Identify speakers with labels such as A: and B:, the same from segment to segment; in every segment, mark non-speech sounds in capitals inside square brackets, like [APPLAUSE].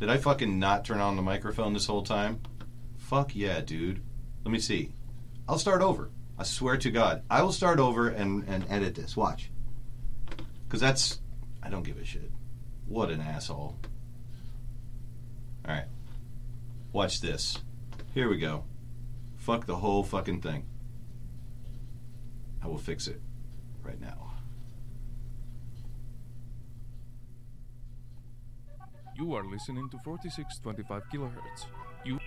A: Did I fucking not turn on the microphone this whole time? Fuck yeah, dude. Let me see. I'll start over. I swear to God. I will start over and, and edit this. Watch. Because that's. I don't give a shit. What an asshole. Alright. Watch this. Here we go. Fuck the whole fucking thing. I will fix it right now.
B: You are listening to 4625 kilohertz. You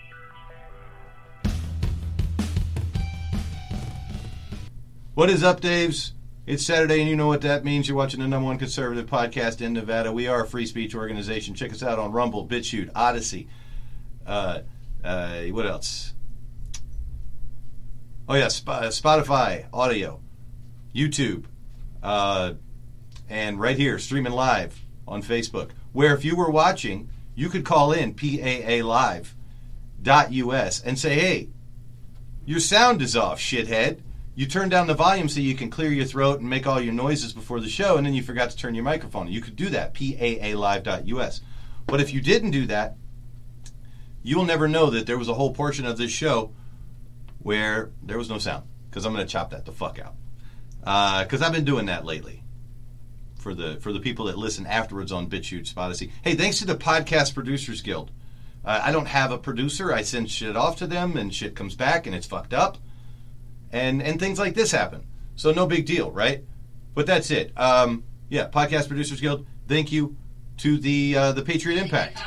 A: What is up, Daves? It's Saturday, and you know what that means. You're watching the number one conservative podcast in Nevada. We are a free speech organization. Check us out on Rumble, BitChute, Odysee. Uh, uh, what else? Oh yeah, uh, Spotify audio, YouTube, uh, and right here streaming live on Facebook. Where if you were watching, you could call in PAA Live dot US and say, "Hey, your sound is off, shithead." You turn down the volume so you can clear your throat and make all your noises before the show, and then you forgot to turn your microphone. You could do that, paalive.us. But if you didn't do that, you will never know that there was a whole portion of this show where there was no sound, because I'm going to chop that the fuck out. Uh, because I've been doing that lately for the for the people that listen afterwards on BitChute, Spotify. Hey, thanks to the Podcast Producers Guild. Uh, I don't have a producer. I send shit off to them, and shit comes back, and it's fucked up and and things like this happen. So no big deal, right? But that's it. Um, yeah, Podcast Producers Guild. Thank you to the uh, the Patriot Impact.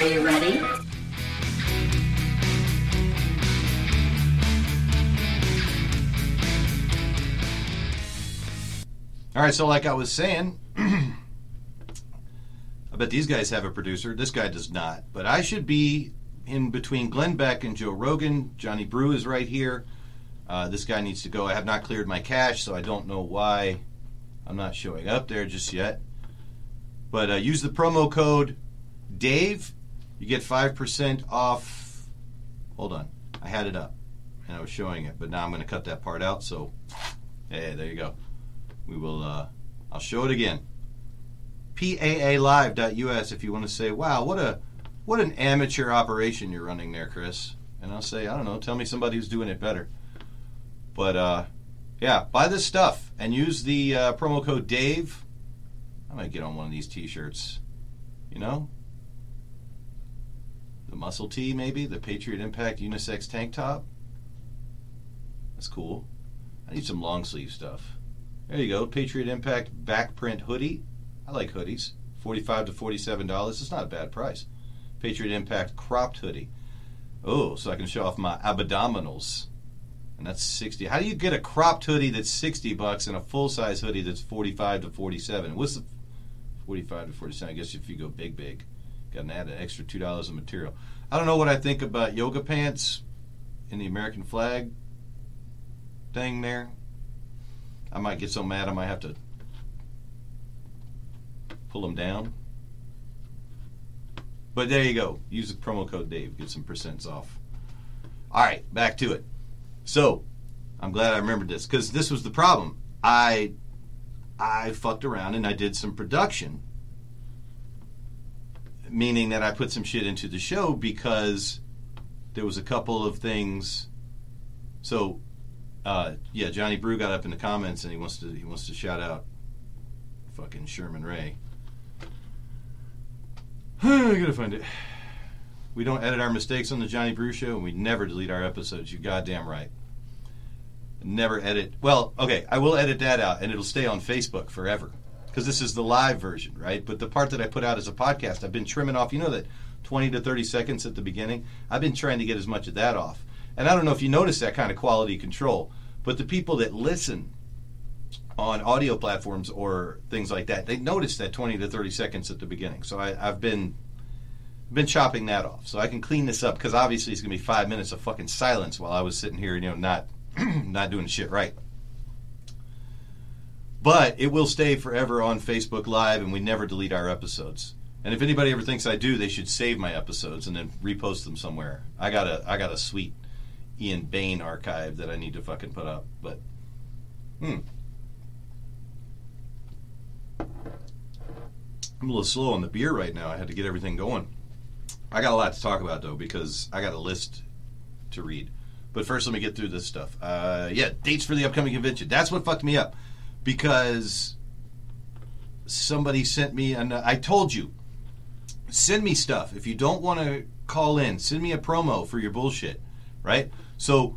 C: Are you ready?
A: All right, so like I was saying, [CLEARS THROAT] I bet these guys have a producer. This guy does not, but I should be in between Glenn Beck and Joe Rogan. Johnny Brew is right here. Uh, this guy needs to go. I have not cleared my cache, so I don't know why I'm not showing up there just yet. But uh, use the promo code Dave. You get five percent off. Hold on, I had it up and I was showing it, but now I'm going to cut that part out. So, hey, there you go. We will. Uh, I'll show it again. PAALive.us if you want to say, "Wow, what a what an amateur operation you're running there, Chris." And I'll say, "I don't know. Tell me somebody who's doing it better." But uh, yeah, buy this stuff and use the uh, promo code Dave. I might get on one of these T-shirts. You know, the muscle tee, maybe the Patriot Impact unisex tank top. That's cool. I need some long sleeve stuff. There you go, Patriot Impact back print hoodie. I like hoodies. Forty-five to forty-seven dollars. It's not a bad price. Patriot Impact cropped hoodie. Oh, so I can show off my abdominals. And that's sixty. How do you get a cropped hoodie that's sixty bucks and a full-size hoodie that's forty-five to forty-seven? What's the forty-five to forty-seven? I guess if you go big, big, got an extra two dollars of material. I don't know what I think about yoga pants in the American flag thing there. I might get so mad I might have to pull them down. But there you go. Use the promo code Dave. Get some percents off. All right, back to it. So, I'm glad I remembered this because this was the problem. I I fucked around and I did some production, meaning that I put some shit into the show because there was a couple of things. So uh, yeah, Johnny Brew got up in the comments and he wants to he wants to shout out fucking Sherman Ray. [SIGHS] I gotta find it. We don't edit our mistakes on the Johnny Brew show, and we never delete our episodes. You goddamn right. Never edit. Well, okay, I will edit that out, and it'll stay on Facebook forever because this is the live version, right? But the part that I put out as a podcast, I've been trimming off. You know that twenty to thirty seconds at the beginning. I've been trying to get as much of that off. And I don't know if you notice that kind of quality control, but the people that listen on audio platforms or things like that, they notice that 20 to 30 seconds at the beginning. So I, I've been been chopping that off, so I can clean this up because obviously it's gonna be five minutes of fucking silence while I was sitting here, you know, not [CLEARS THROAT] not doing shit right. But it will stay forever on Facebook Live, and we never delete our episodes. And if anybody ever thinks I do, they should save my episodes and then repost them somewhere. I got a I got a sweet Ian Bain archive that I need to fucking put up. But hmm. I'm a little slow on the beer right now. I had to get everything going. I got a lot to talk about though because I got a list to read. But first, let me get through this stuff. Uh, yeah, dates for the upcoming convention. That's what fucked me up because somebody sent me and I told you send me stuff if you don't want to call in send me a promo for your bullshit right so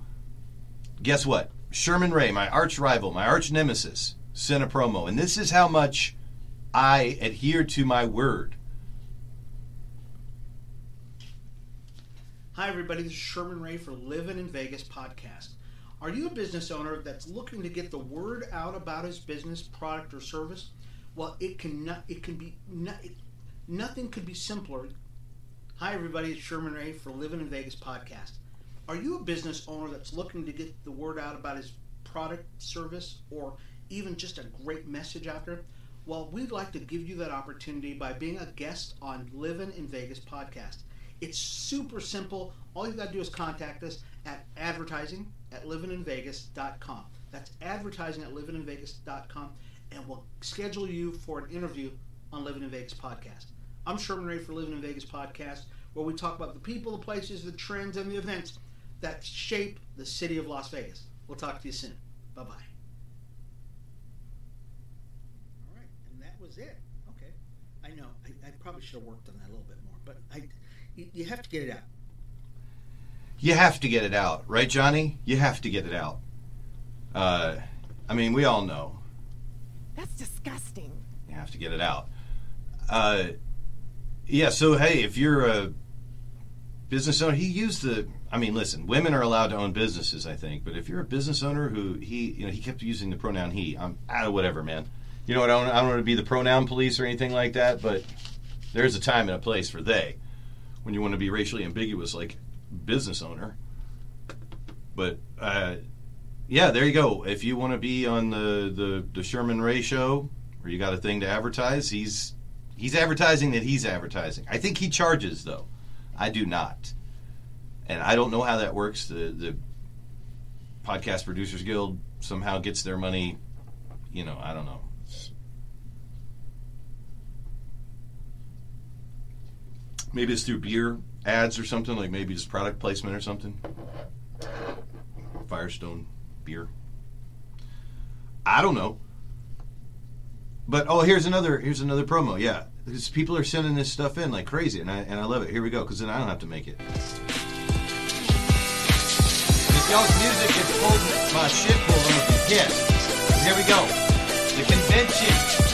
A: guess what sherman ray my arch rival my arch nemesis sent a promo and this is how much i adhere to my word
D: Hi, everybody. This is Sherman Ray for Living in Vegas podcast. Are you a business owner that's looking to get the word out about his business, product, or service? Well, it can not, it can be not, it, nothing could be simpler. Hi, everybody. It's Sherman Ray for Living in Vegas podcast. Are you a business owner that's looking to get the word out about his product, service, or even just a great message out there? Well, we'd like to give you that opportunity by being a guest on Living in Vegas podcast. It's super simple. All you got to do is contact us at advertising at livinginvegas.com. That's advertising at livinginvegas.com, and we'll schedule you for an interview on Living in Vegas podcast. I'm Sherman Ray for Living in Vegas podcast, where we talk about the people, the places, the trends, and the events that shape the city of Las Vegas. We'll talk to you soon. Bye bye. All right, and that was it. Okay. I know. I, I probably should have worked on that a little bit more, but I, you, you have to get it out.
A: You have to get it out right johnny you have to get it out uh, i mean we all know
E: That's disgusting.
A: You have to get it out. Uh, yeah. So hey, if you're a business owner, he used the. I mean, listen, women are allowed to own businesses, I think. But if you're a business owner who he, you know, he kept using the pronoun he. I'm out of whatever, man. You know what? I don't, I don't want to be the pronoun police or anything like that. But there's a time and a place for they when you want to be racially ambiguous, like business owner. But uh, yeah, there you go. If you want to be on the, the, the Sherman Ray show, or you got a thing to advertise, he's he's advertising that he's advertising. I think he charges though. I do not, and I don't know how that works. The the podcast producers guild somehow gets their money. You know, I don't know. Maybe it's through beer ads or something, like maybe just product placement or something. Firestone beer. I don't know. But oh, here's another here's another promo. Yeah, because people are sending this stuff in like crazy, and I and I love it. Here we go, because then I don't have to make it. If y'all's music gets pulled, my shit know get. Here we go. The convention.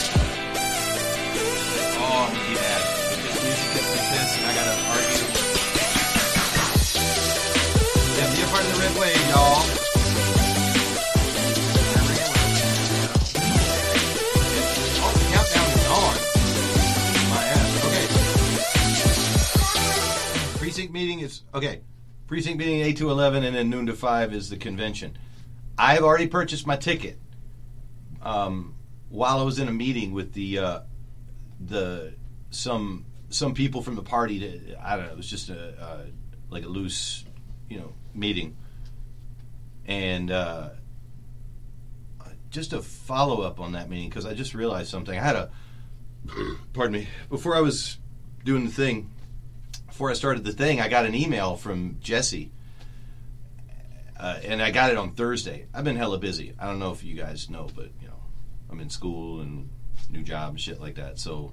A: Precinct meeting is okay. Precinct meeting eight to eleven, and then noon to five is the convention. I have already purchased my ticket. Um, while I was in a meeting with the uh, the some some people from the party, to, I don't know. It was just a like a loose, you know, meeting, and. Uh, just a follow up on that meeting because I just realized something. I had a, [CLEARS THROAT] pardon me, before I was doing the thing, before I started the thing, I got an email from Jesse, uh, and I got it on Thursday. I've been hella busy. I don't know if you guys know, but you know, I'm in school and new job and shit like that. So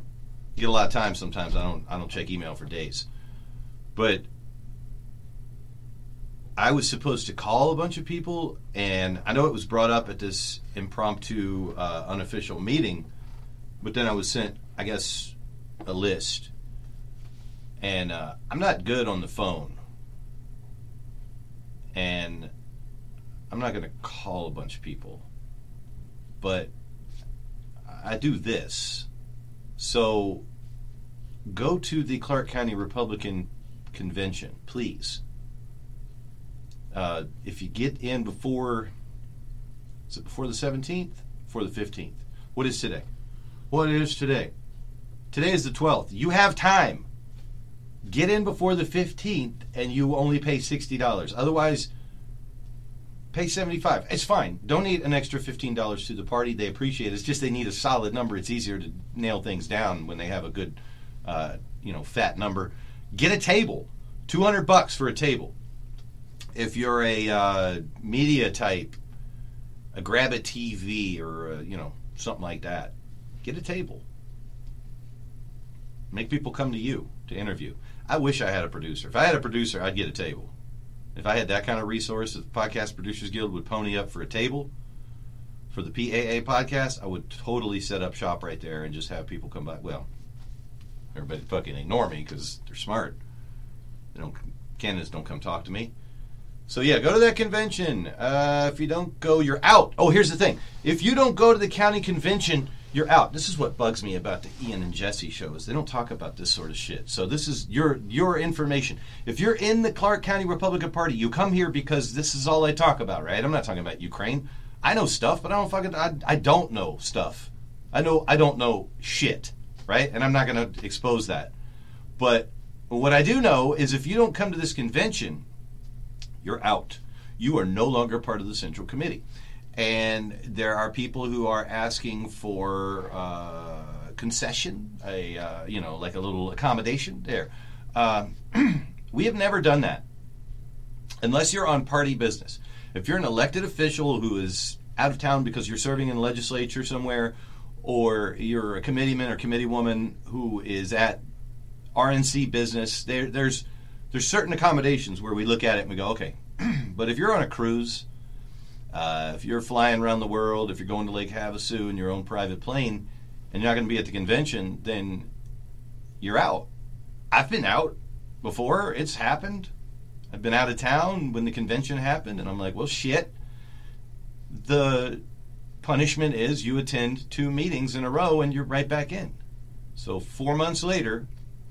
A: you get a lot of time. Sometimes I don't I don't check email for days, but I was supposed to call a bunch of people, and I know it was brought up at this impromptu, uh, unofficial meeting, but then I was sent, I guess, a list. And uh, I'm not good on the phone. And I'm not going to call a bunch of people. But I do this. So go to the Clark County Republican Convention, please uh, if you get in before, is it before the 17th? Before the 15th? What is today? What is today? Today is the 12th. You have time. Get in before the 15th and you only pay $60. Otherwise, pay 75 It's fine. Donate an extra $15 to the party. They appreciate it. It's just they need a solid number. It's easier to nail things down when they have a good, uh, you know, fat number. Get a table. 200 bucks for a table. If you're a uh, media type, a grab a TV or a, you know something like that, get a table. Make people come to you to interview. I wish I had a producer. If I had a producer, I'd get a table. If I had that kind of resource, if the Podcast Producers Guild would pony up for a table for the PAA podcast, I would totally set up shop right there and just have people come by. Well, everybody fucking ignore me because they're smart. They don't. Candidates don't come talk to me. So yeah, go to that convention. Uh, if you don't go, you're out. Oh, here's the thing: if you don't go to the county convention, you're out. This is what bugs me about the Ian and Jesse shows. They don't talk about this sort of shit. So this is your your information. If you're in the Clark County Republican Party, you come here because this is all I talk about, right? I'm not talking about Ukraine. I know stuff, but I don't fucking I, I don't know stuff. I know I don't know shit, right? And I'm not going to expose that. But what I do know is if you don't come to this convention, you're out. You are no longer part of the Central Committee. And there are people who are asking for uh, concession, a uh, you know, like a little accommodation there. Uh, [CLEARS THROAT] we have never done that, unless you're on party business. If you're an elected official who is out of town because you're serving in legislature somewhere, or you're a committeeman or committee woman who is at RNC business, there, there's there's certain accommodations where we look at it and we go, okay. [CLEARS THROAT] but if you're on a cruise, uh, if you're flying around the world, if you're going to Lake Havasu in your own private plane, and you're not going to be at the convention, then you're out. I've been out before. It's happened. I've been out of town when the convention happened, and I'm like, well, shit. The punishment is you attend two meetings in a row and you're right back in. So four months later,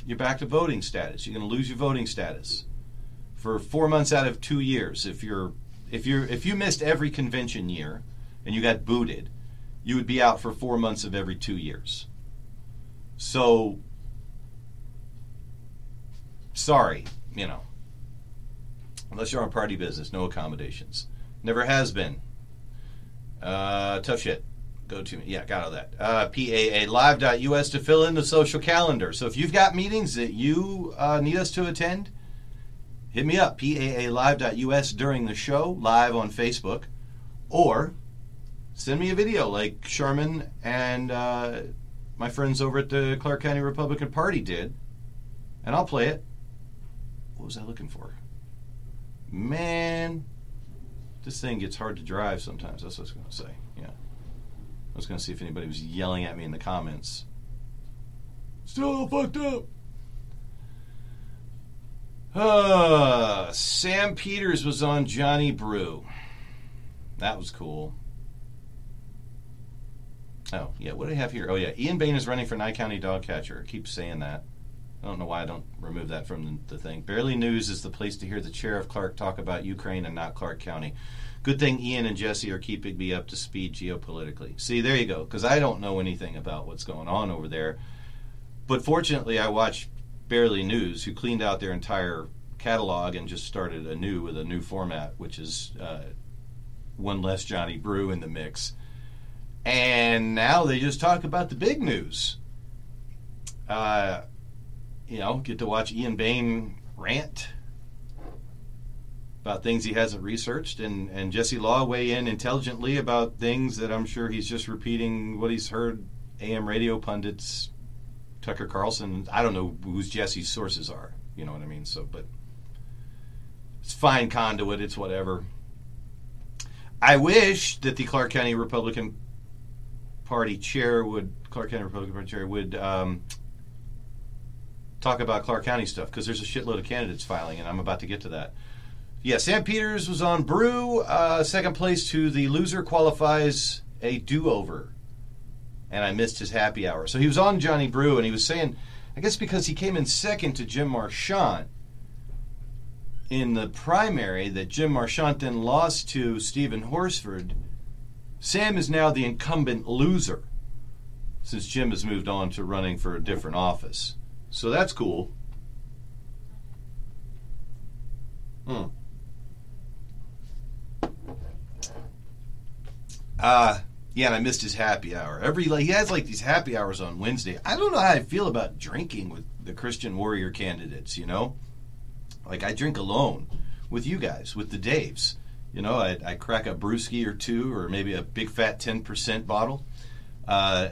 A: you're back to voting status. You're going to lose your voting status for four months out of two years. If you're if you're if you missed every convention year and you got booted, you would be out for four months of every two years. So sorry, you know. Unless you're on party business, no accommodations. Never has been. Uh, tough shit. Go to me. Yeah, got all that. Uh, PAAlive.us to fill in the social calendar. So if you've got meetings that you uh, need us to attend, hit me up. PAAlive.us during the show, live on Facebook. Or send me a video like Sherman and uh, my friends over at the Clark County Republican Party did, and I'll play it. What was I looking for? Man, this thing gets hard to drive sometimes. That's what I was going to say. Yeah. I was going to see if anybody was yelling at me in the comments. Still fucked up. Uh, Sam Peters was on Johnny Brew. That was cool. Oh, yeah. What do I have here? Oh, yeah. Ian Bain is running for Nye County dog catcher. I keep saying that. I don't know why I don't remove that from the thing. Barely News is the place to hear the chair of Clark talk about Ukraine and not Clark County. Good thing Ian and Jesse are keeping me up to speed geopolitically. See, there you go, because I don't know anything about what's going on over there. But fortunately, I watch Barely News, who cleaned out their entire catalog and just started anew with a new format, which is uh, one less Johnny Brew in the mix. And now they just talk about the big news. Uh, you know, get to watch Ian Bain rant about things he hasn't researched, and, and Jesse Law weigh in intelligently about things that I'm sure he's just repeating what he's heard AM radio pundits, Tucker Carlson. I don't know whose Jesse's sources are. You know what I mean? So, but it's fine conduit. It's whatever. I wish that the Clark County Republican Party chair would Clark County Republican Party chair would um, talk about Clark County stuff because there's a shitload of candidates filing, and I'm about to get to that. Yeah, Sam Peters was on Brew. Uh, second place to the loser qualifies a do over. And I missed his happy hour. So he was on Johnny Brew and he was saying, I guess because he came in second to Jim Marchant in the primary that Jim Marchant then lost to Steven Horsford, Sam is now the incumbent loser since Jim has moved on to running for a different office. So that's cool. Hmm. Uh yeah, and I missed his happy hour. Every like he has like these happy hours on Wednesday. I don't know how I feel about drinking with the Christian Warrior candidates, you know? Like I drink alone with you guys, with the Daves. You know, I, I crack a brewski or two, or maybe a big fat ten percent bottle, uh,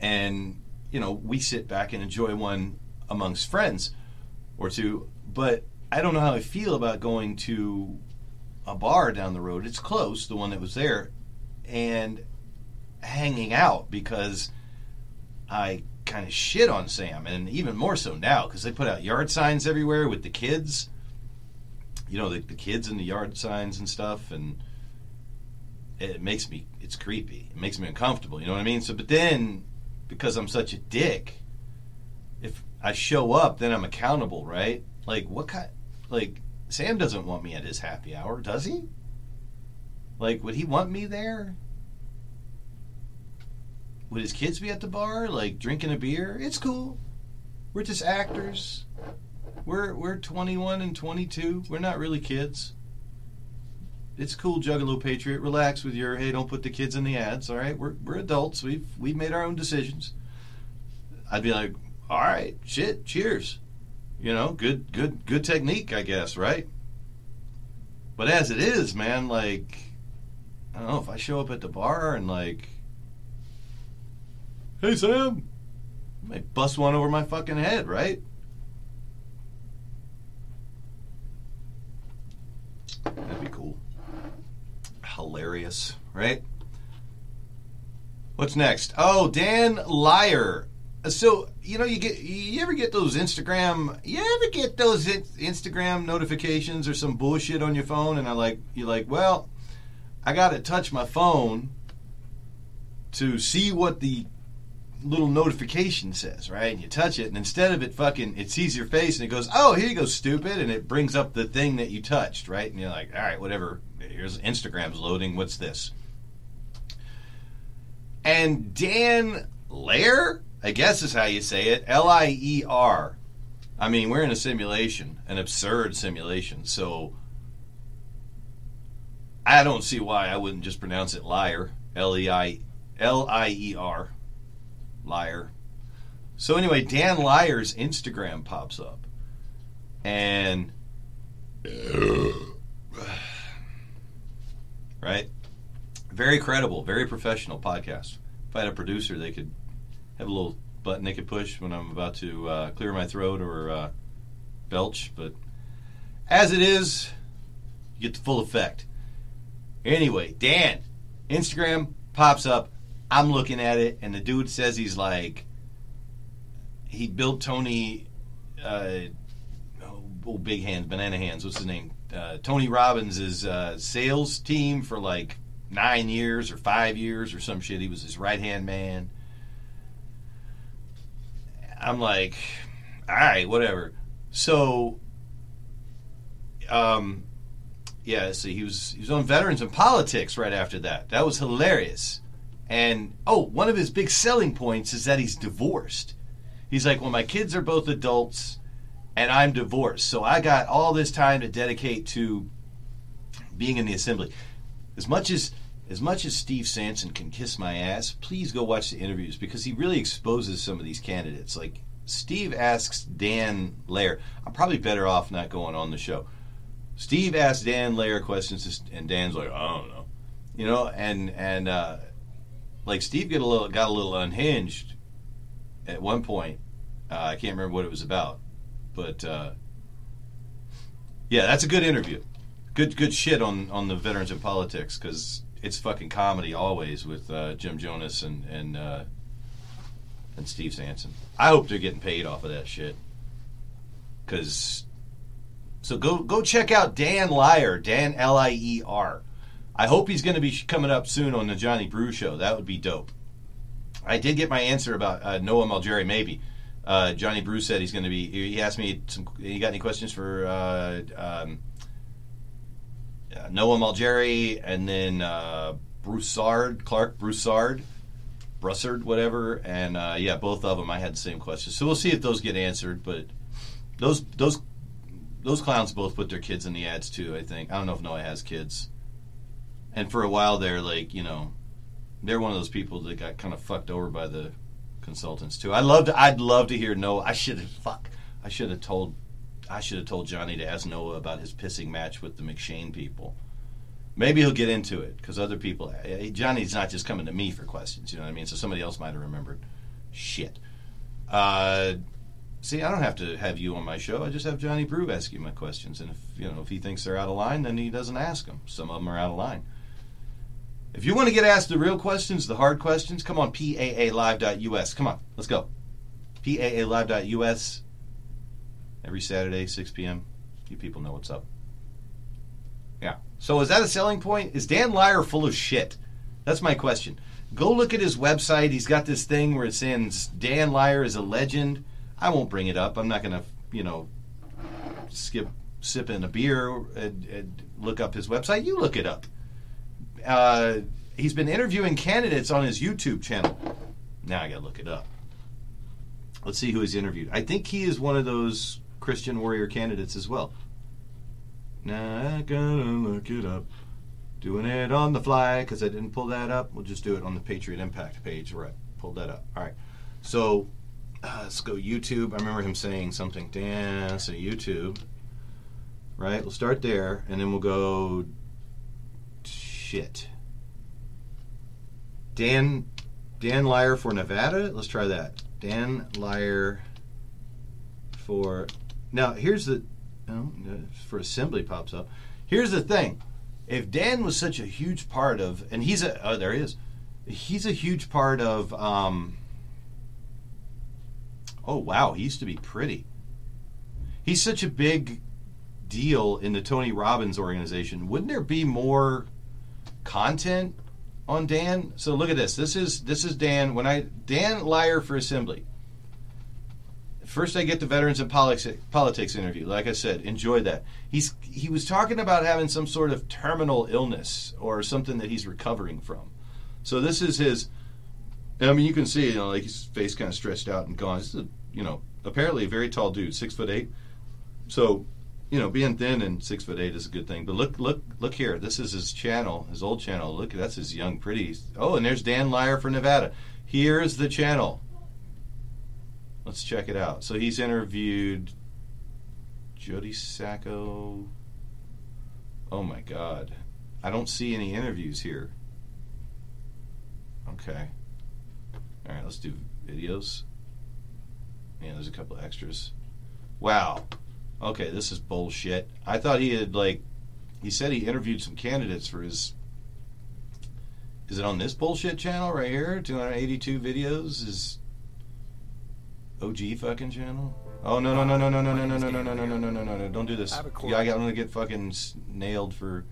A: and you know we sit back and enjoy one amongst friends or two. But I don't know how I feel about going to a bar down the road. It's close, the one that was there, and hanging out because I kind of shit on Sam, and even more so now because they put out yard signs everywhere with the kids. You know, the, the kids in the yard signs and stuff, and it makes me, it's creepy. It makes me uncomfortable. You know what I mean? So, but then because I'm such a dick, if I show up, then I'm accountable, right? Like, what kind, like, Sam doesn't want me at his happy hour, does he? Like, would he want me there? Would his kids be at the bar, like drinking a beer? It's cool. We're just actors. We're we're 21 and 22. We're not really kids. It's cool, Juggalo Patriot. Relax with your hey, don't put the kids in the ads. All right, we're we're adults. We've we've made our own decisions. I'd be like, all right, shit, cheers. You know, good good good technique, I guess, right? But as it is, man, like I don't know if I show up at the bar and like, hey Sam, I might bust one over my fucking head, right? That'd be cool. Hilarious, right? What's next? Oh, Dan Liar. So you know you get you ever get those Instagram you ever get those Instagram notifications or some bullshit on your phone and I like you're like well I got to touch my phone to see what the little notification says, right? And you touch it, and instead of it fucking, it sees your face and it goes, "Oh, here you go, stupid," and it brings up the thing that you touched, right? And you're like, "All right, whatever. Here's Instagram's loading. What's this?" And Dan Lair, I guess is how you say it, L I E R. I mean, we're in a simulation, an absurd simulation, so I don't see why I wouldn't just pronounce it liar. L E I L I E R. Liar. So anyway, Dan Liar's Instagram pops up. And [SIGHS] right? Very credible, very professional podcast. If I had a producer, they could have a little button they could push when I'm about to uh, clear my throat or uh, belch. But as it is, you get the full effect. Anyway, Dan, Instagram pops up. I'm looking at it, and the dude says he's like, he built Tony, uh, oh, oh, big hands, banana hands. What's his name? Uh, Tony Robbins' uh, sales team for like nine years or five years or some shit. He was his right hand man. I'm like, all right, whatever. So, um, yeah, so he was he was on veterans and politics right after that. That was hilarious. And oh, one of his big selling points is that he's divorced. He's like, well, my kids are both adults, and I'm divorced, so I got all this time to dedicate to being in the assembly. As much as as much as Steve Sanson can kiss my ass, please go watch the interviews because he really exposes some of these candidates. Like Steve asks Dan Lair, I'm probably better off not going on the show. Steve asked Dan Lair questions, and Dan's like, I don't know, you know, and and uh, like Steve get a little got a little unhinged at one point. Uh, I can't remember what it was about, but uh, yeah, that's a good interview. Good good shit on on the veterans in politics because it's fucking comedy always with uh, Jim Jonas and and uh, and Steve Sanson. I hope they're getting paid off of that shit because. So go go check out Dan Liar, Dan L I E R. I hope he's going to be coming up soon on the Johnny Brew show. That would be dope. I did get my answer about uh, Noah Malgeri. Maybe uh, Johnny Brew said he's going to be. He asked me, some, "You got any questions for uh, um, Noah Malgeri and then uh, Broussard, Clark Broussard?" Brussard, whatever, and uh, yeah, both of them. I had the same questions, so we'll see if those get answered. But those those those clowns both put their kids in the ads too. I think I don't know if Noah has kids, and for a while they're like you know they're one of those people that got kind of fucked over by the consultants too. I love to, I'd love to hear Noah. I should have fuck. I should have told I should have told Johnny to ask Noah about his pissing match with the McShane people. Maybe he'll get into it because other people. eh, Johnny's not just coming to me for questions. You know what I mean? So somebody else might have remembered. Shit. Uh, see, I don't have to have you on my show. I just have Johnny Brew ask you my questions, and if you know if he thinks they're out of line, then he doesn't ask them. Some of them are out of line. If you want to get asked the real questions, the hard questions, come on paalive.us. Come on, let's go. paalive.us every Saturday, 6 p.m. You people know what's up. Yeah. So is that a selling point? Is Dan Lyer full of shit? That's my question. Go look at his website. He's got this thing where it says Dan Lyer is a legend. I won't bring it up. I'm not going to, you know, skip sipping a beer and, and look up his website. You look it up. Uh, he's been interviewing candidates on his YouTube channel. Now I got to look it up. Let's see who he's interviewed. I think he is one of those Christian warrior candidates as well. Now I gotta look it up. Doing it on the fly because I didn't pull that up. We'll just do it on the Patriot Impact page where I pulled that up. All right. So uh, let's go YouTube. I remember him saying something. Dan, so YouTube. Right? We'll start there and then we'll go. Shit. Dan Dan Lyer for Nevada. Let's try that. Dan Lyer for now. Here's the no, for assembly pops up. Here's the thing: if Dan was such a huge part of, and he's a oh there he is, he's a huge part of. Um, oh wow, he used to be pretty. He's such a big deal in the Tony Robbins organization. Wouldn't there be more content on Dan? So look at this. This is this is Dan. When I Dan Lyer for Assembly. First, I get the veterans and politics politics interview. Like I said, enjoy that. He's he was talking about having some sort of terminal illness or something that he's recovering from. So this is his. I mean, you can see, you know, like his face kind of stretched out and gone. This is, a, you know, apparently a very tall dude, six foot eight. So, you know, being thin and six foot eight is a good thing. But look, look, look here. This is his channel, his old channel. Look, that's his young, pretty. Oh, and there's Dan Lyer for Nevada. Here's the channel. Let's check it out. So he's interviewed Jody Sacco. Oh my God. I don't see any interviews here. Okay. All right, let's do videos. Yeah, there's a couple of extras. Wow. Okay, this is bullshit. I thought he had, like, he said he interviewed some candidates for his. Is it on this bullshit channel right here? 282 videos? Is OG fucking channel? Oh no no no no no no no no no no no no no no no no no! Don't do this.
F: I have a
A: Yeah, I got, I'm gonna get fucking nailed for.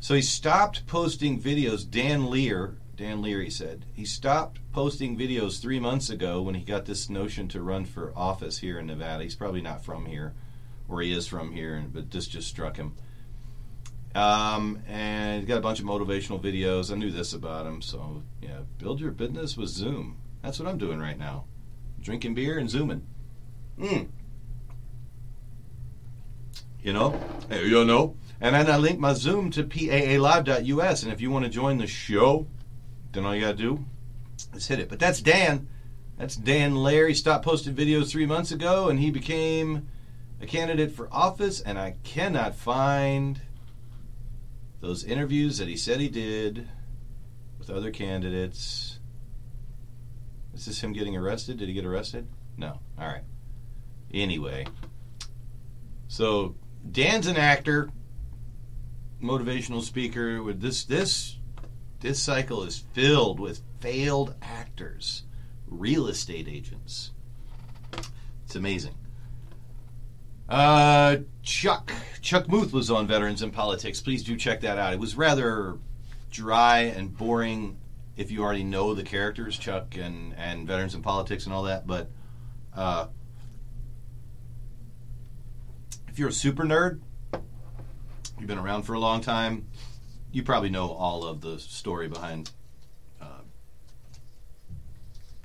A: So he stopped posting videos. Dan Lear, Dan Leary said he stopped posting videos three months ago when he got this notion to run for office here in Nevada. He's probably not from here, or he is from here, but this just struck him. Um, and he's got a bunch of motivational videos. I knew this about him, so yeah. Build your business with Zoom. That's what I'm doing right now drinking beer and zooming. Mm. You know, Hey, you know. And then I link my Zoom to paalive.us. And if you want to join the show, then all you got to do is hit it. But that's Dan. That's Dan Lair. He stopped posting videos three months ago, and he became a candidate for office. And I cannot find those interviews that he said he did with other candidates. Is this him getting arrested? Did he get arrested? No. All right. Anyway, so Dan's an actor, motivational speaker. With this, this, this cycle is filled with failed actors, real estate agents. It's amazing. Uh, Chuck Chuck Muth was on Veterans in Politics. Please do check that out. It was rather dry and boring if you already know the characters, Chuck and, and Veterans in Politics and all that. But uh, if you're a super nerd, you've been around for a long time, you probably know all of the story behind uh,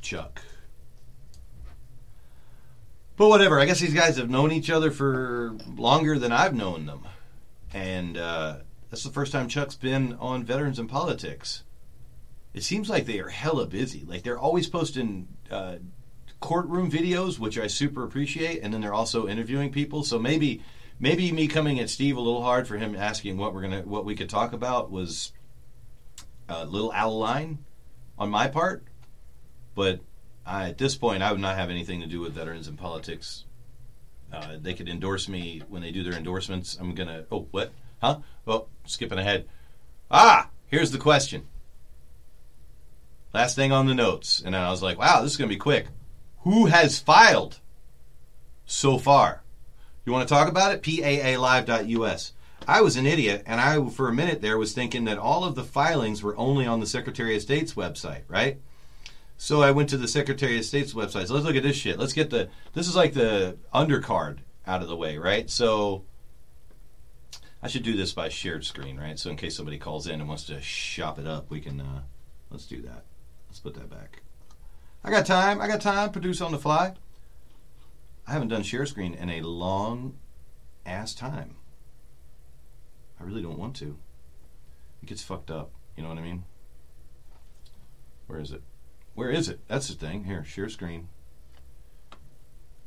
A: Chuck. But whatever. I guess these guys have known each other for longer than I've known them, and uh, that's the first time Chuck's been on Veterans in Politics. It seems like they are hella busy. Like they're always posting uh, courtroom videos, which I super appreciate, and then they're also interviewing people. So maybe maybe me coming at Steve a little hard for him asking what we're gonna what we could talk about was a little out of line on my part. But I, at this point, I would not have anything to do with veterans and politics. Uh, they could endorse me when they do their endorsements. I'm gonna. Oh, what? Huh? Well, skipping ahead. Ah, here's the question. Last thing on the notes, and I was like, "Wow, this is gonna be quick." Who has filed so far? You want to talk about it? PAAlive.us. I was an idiot, and I, for a minute there, was thinking that all of the filings were only on the Secretary of State's website, right? So I went to the Secretary of State's website. So let's look at this shit. Let's get the. This is like the undercard out of the way, right? So I should do this by shared screen, right? So in case somebody calls in and wants to shop it up, we can. Uh, let's do that. Let's put that back. I got time. I got time. Produce on the fly. I haven't done share screen in a long ass time. I really don't want to. It gets fucked up. You know what I mean? Where is it? Where is it? That's the thing. Here, share screen.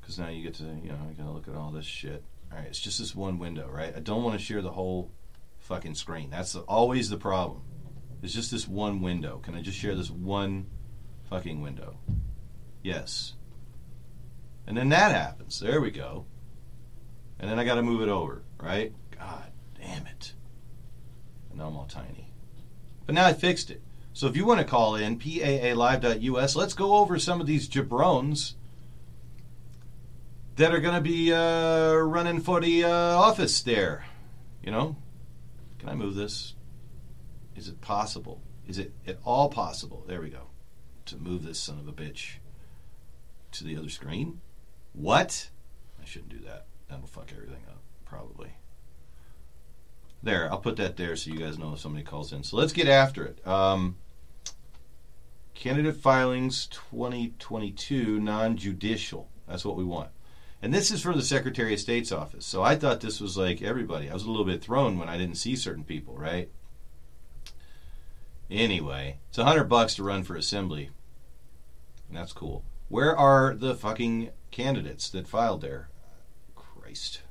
A: Because now you get to, you know, you gotta look at all this shit. All right, it's just this one window, right? I don't want to share the whole fucking screen. That's the, always the problem. It's just this one window. Can I just share this one fucking window? Yes. And then that happens. There we go. And then I got to move it over, right? God damn it. And now I'm all tiny. But now I fixed it. So if you want to call in, paalive.us, let's go over some of these jabrones that are going to be uh, running for the uh, office there. You know? Can I move this? Is it possible? Is it at all possible? There we go. To move this son of a bitch to the other screen? What? I shouldn't do that. That'll fuck everything up, probably. There, I'll put that there so you guys know if somebody calls in. So let's get after it. Um, candidate filings 2022 non judicial. That's what we want. And this is for the Secretary of State's office. So I thought this was like everybody. I was a little bit thrown when I didn't see certain people, right? Anyway, it's a hundred bucks to run for assembly. And that's cool. Where are the fucking candidates that filed there? Christ.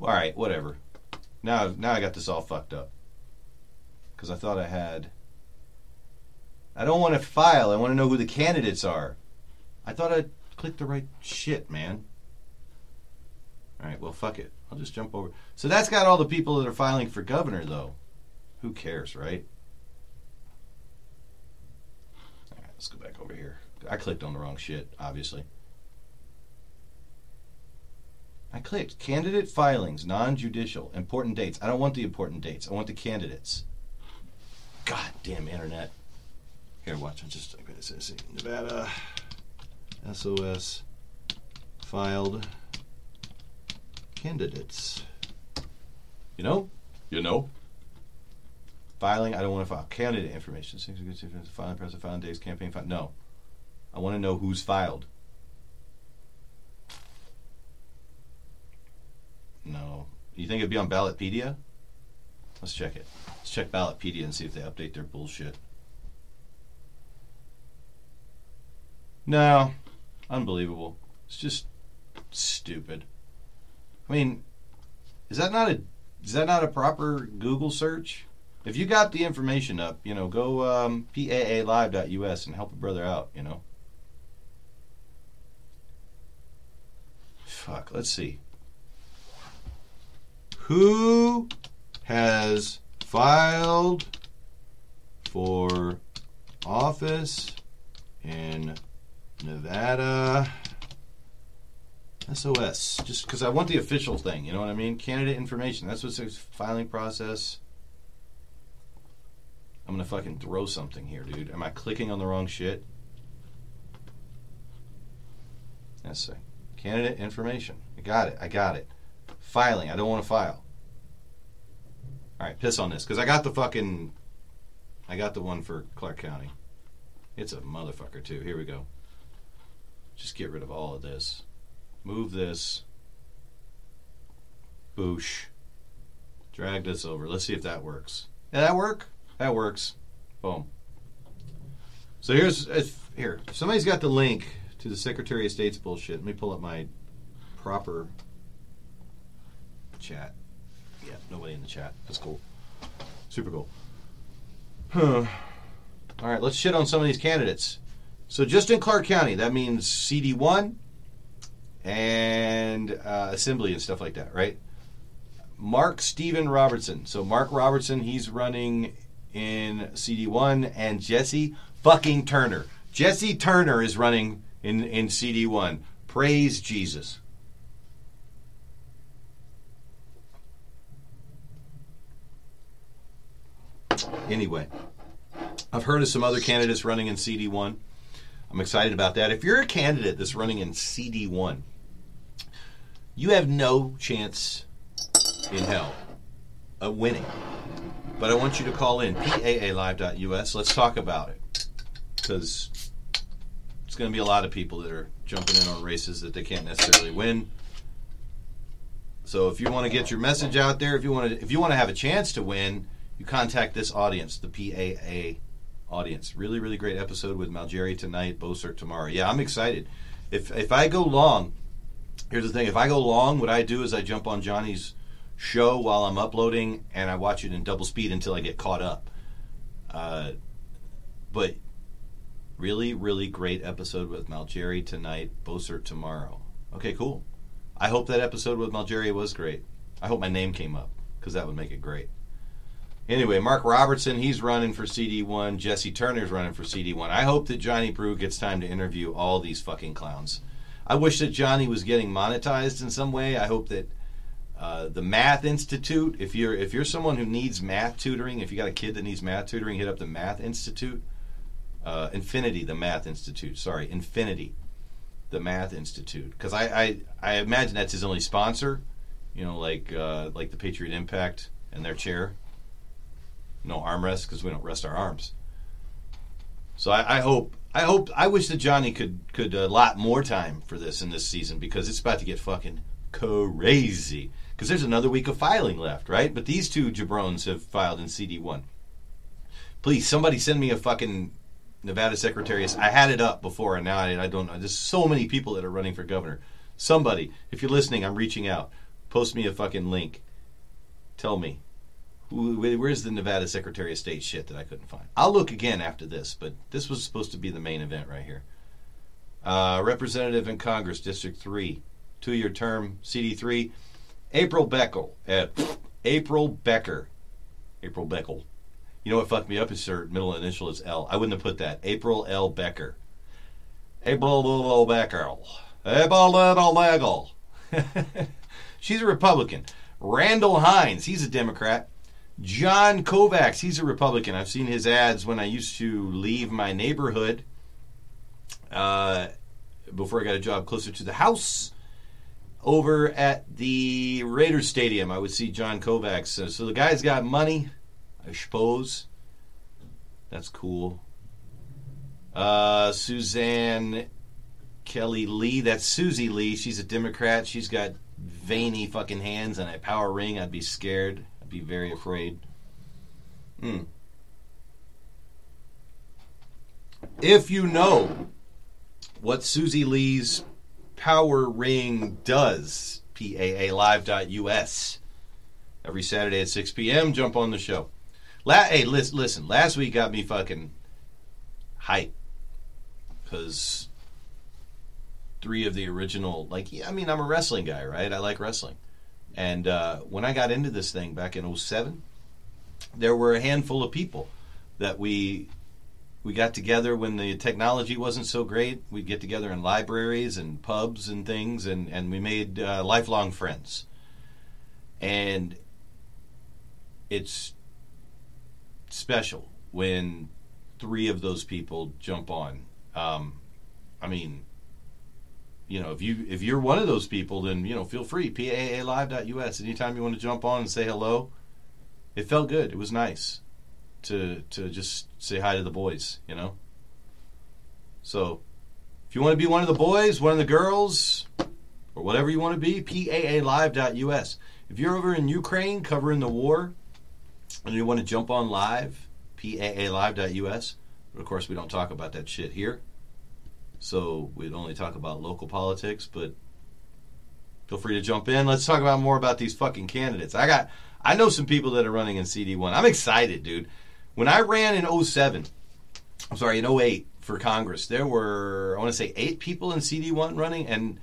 A: All right, whatever. Now, now I got this all fucked up because I thought I had. I don't want to file. I want to know who the candidates are. I thought I clicked the right shit, man. All right, well, fuck it. I'll just jump over. So that's got all the people that are filing for governor, though. Who cares, right? All right, let's go back over here. I clicked on the wrong shit, obviously. I clicked candidate filings, non judicial, important dates. I don't want the important dates. I want the candidates. God damn internet. Here, watch. I'm just I'm gonna say, Nevada SOS filed candidates. You know? You know? Filing, I don't want to file. Candidate information. Filing, present, filing days, campaign file. No. I want to know who's filed. No. You think it'd be on Ballotpedia? Let's check it. Let's check Ballotpedia and see if they update their bullshit. No. Unbelievable. It's just stupid. I mean, is that not a is that not a proper Google search? If you got the information up, you know, go um, paalive.us and help a brother out, you know. Fuck, let's see. Who has filed for office in Nevada? SOS. Just because I want the official thing, you know what I mean? Candidate information. That's what's filing process. I'm gonna fucking throw something here, dude. Am I clicking on the wrong shit? Let's see. Candidate information. I got it. I got it. Filing. I don't want to file. All right, piss on this because I got the fucking. I got the one for Clark County. It's a motherfucker too. Here we go. Just get rid of all of this. Move this. Boosh. Drag this over. Let's see if that works. Did that work? That works. Boom. So here's if, here. Somebody's got the link to the Secretary of State's bullshit. Let me pull up my proper chat. Yeah, nobody in the chat. That's cool. Super cool. Huh. All right, let's shit on some of these candidates. So just in Clark County, that means CD1 and uh, Assembly and stuff like that, right? Mark Steven Robertson. So Mark Robertson, he's running in CD1, and Jesse fucking Turner. Jesse Turner is running in, in CD1. Praise Jesus. Anyway, I've heard of some other candidates running in CD1. I'm excited about that. If you're a candidate that's running in CD1, you have no chance in hell of winning. But I want you to call in paalive.us. Let's talk about it. Because it's going to be a lot of people that are jumping in on races that they can't necessarily win. So if you want to get your message out there, if you want to if you want to have a chance to win, you contact this audience, the PAA audience. Really, really great episode with Malgeri tonight, Bosert tomorrow. Yeah, I'm excited. If if I go long, here's the thing: if I go long, what I do is I jump on Johnny's show while I'm uploading, and I watch it in double speed until I get caught up. Uh, but really, really great episode with Malgeri tonight, Bosert tomorrow. Okay, cool. I hope that episode with Malgeri was great. I hope my name came up because that would make it great. Anyway, Mark Robertson, he's running for CD1. Jesse Turner's running for CD1. I hope that Johnny Brew gets time to interview all these fucking clowns. I wish that Johnny was getting monetized in some way. I hope that uh, the Math Institute, if you're if you're someone who needs math tutoring, if you got a kid that needs math tutoring, hit up the Math Institute. Uh, Infinity, the Math Institute. Sorry, Infinity, the Math Institute. Because I, I I imagine that's his only sponsor. You know, like uh, like the Patriot Impact and their chair no armrest because we don't rest our arms. So I, I, hope I hope I wish that Johnny could could allot more time for this in this season because it's about to get fucking crazy. Because there's another week of filing left, right? But these two jabrones have filed in CD one. Please, somebody send me a fucking Nevada Secretary. I had it up before, and now I, I don't know. There's so many people that are running for governor. Somebody, if you're listening, I'm reaching out. Post me a fucking link. Tell me Where's the Nevada Secretary of State shit that I couldn't find? I'll look again after this, but this was supposed to be the main event right here. Uh, Representative in Congress, District 3, two year term, CD3, April Beckel. Uh, April Becker. April Beckel. You know what fucked me up is her middle initial is L. I wouldn't have put that. April L. Becker. April L. Becker. April L. Becker. [LAUGHS] She's a Republican. Randall Hines, he's a Democrat. John Kovacs, he's a Republican. I've seen his ads when I used to leave my neighborhood uh, before I got a job closer to the house. Over at the Raiders Stadium, I would see John Kovacs. So, so the guy's got money, I suppose. That's cool. Uh, Suzanne Kelly Lee, that's Susie Lee. She's a Democrat. She's got veiny fucking hands and a power ring. I'd be scared I'd be very afraid. Hmm. If you know what Susie Lee's power ring does, paalive.us. Every Saturday at 6 p.m., jump on the show. La- hey, listen, listen, last week got me fucking hype. Because three of the original, like, yeah, I mean, I'm a wrestling guy, right? I like wrestling. And uh, when I got into this thing back in 07, there were a handful of people that we we got together when the technology wasn't so great. We'd get together in libraries and pubs and things, and, and we made uh, lifelong friends. And it's special when three of those people jump on. Um, I mean, you know, if you if you're one of those people, then you know, feel free. PAALive.us. Anytime you want to jump on and say hello, it felt good. It was nice to to just say hi to the boys. You know, So if you want to be one of the boys, one of the girls, or whatever you want to be, PAAlive.us. If you're over in Ukraine covering the war and you want to jump on live, PAAlive.us. But of course, we don't talk about that shit here. So we'd only talk about local politics, but feel free to jump in. Let's talk about more about these fucking candidates. I got I know some people that are running in CD1. I'm excited, dude. When I ran in 07, I'm sorry, in 08 for Congress, there were I want to say 8 people in CD1 running and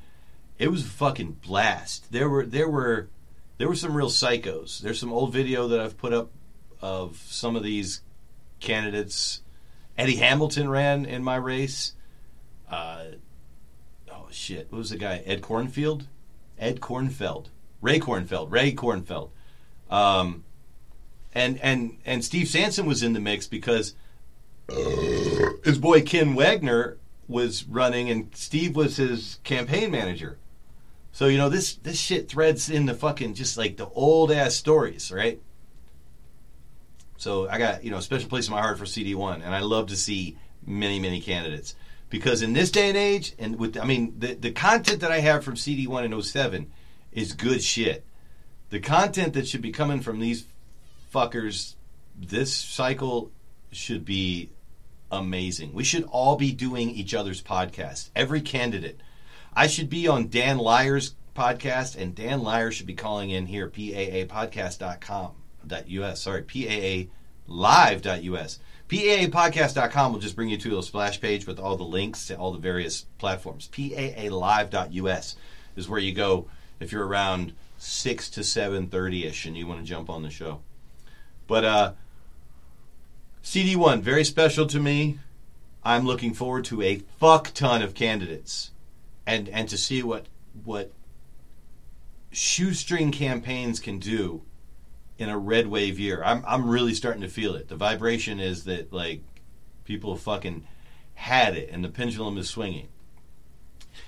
A: it was a fucking blast. There were there were there were some real psychos. There's some old video that I've put up of some of these candidates. Eddie Hamilton ran in my race. Uh, oh shit, what was the guy? Ed Cornfield, Ed Cornfeld, Ray Cornfeld, Ray Cornfeld, um, and and and Steve Sanson was in the mix because his boy Ken Wagner was running, and Steve was his campaign manager. So you know this this shit threads in the fucking just like the old ass stories, right? So I got you know a special place in my heart for CD1, and I love to see many many candidates because in this day and age, and with I mean the the content that I have from CD1 and 07 is good shit. The content that should be coming from these fuckers this cycle should be amazing. We should all be doing each other's podcasts. Every candidate. I should be on Dan Lyer's podcast, and Dan Lyer should be calling in here, paapodcast.com. .us, sorry, paalive.us. PAApodcast.com will just bring you to a splash page with all the links to all the various platforms. PAAlive.us is where you go if you're around 6 to 7.30ish and you want to jump on the show. But uh, CD1, very special to me. I'm looking forward to a fuck ton of candidates and and to see what what shoestring campaigns can do in a red wave year. I'm I'm really starting to feel it. The vibration is that like people fucking had it and the pendulum is swinging.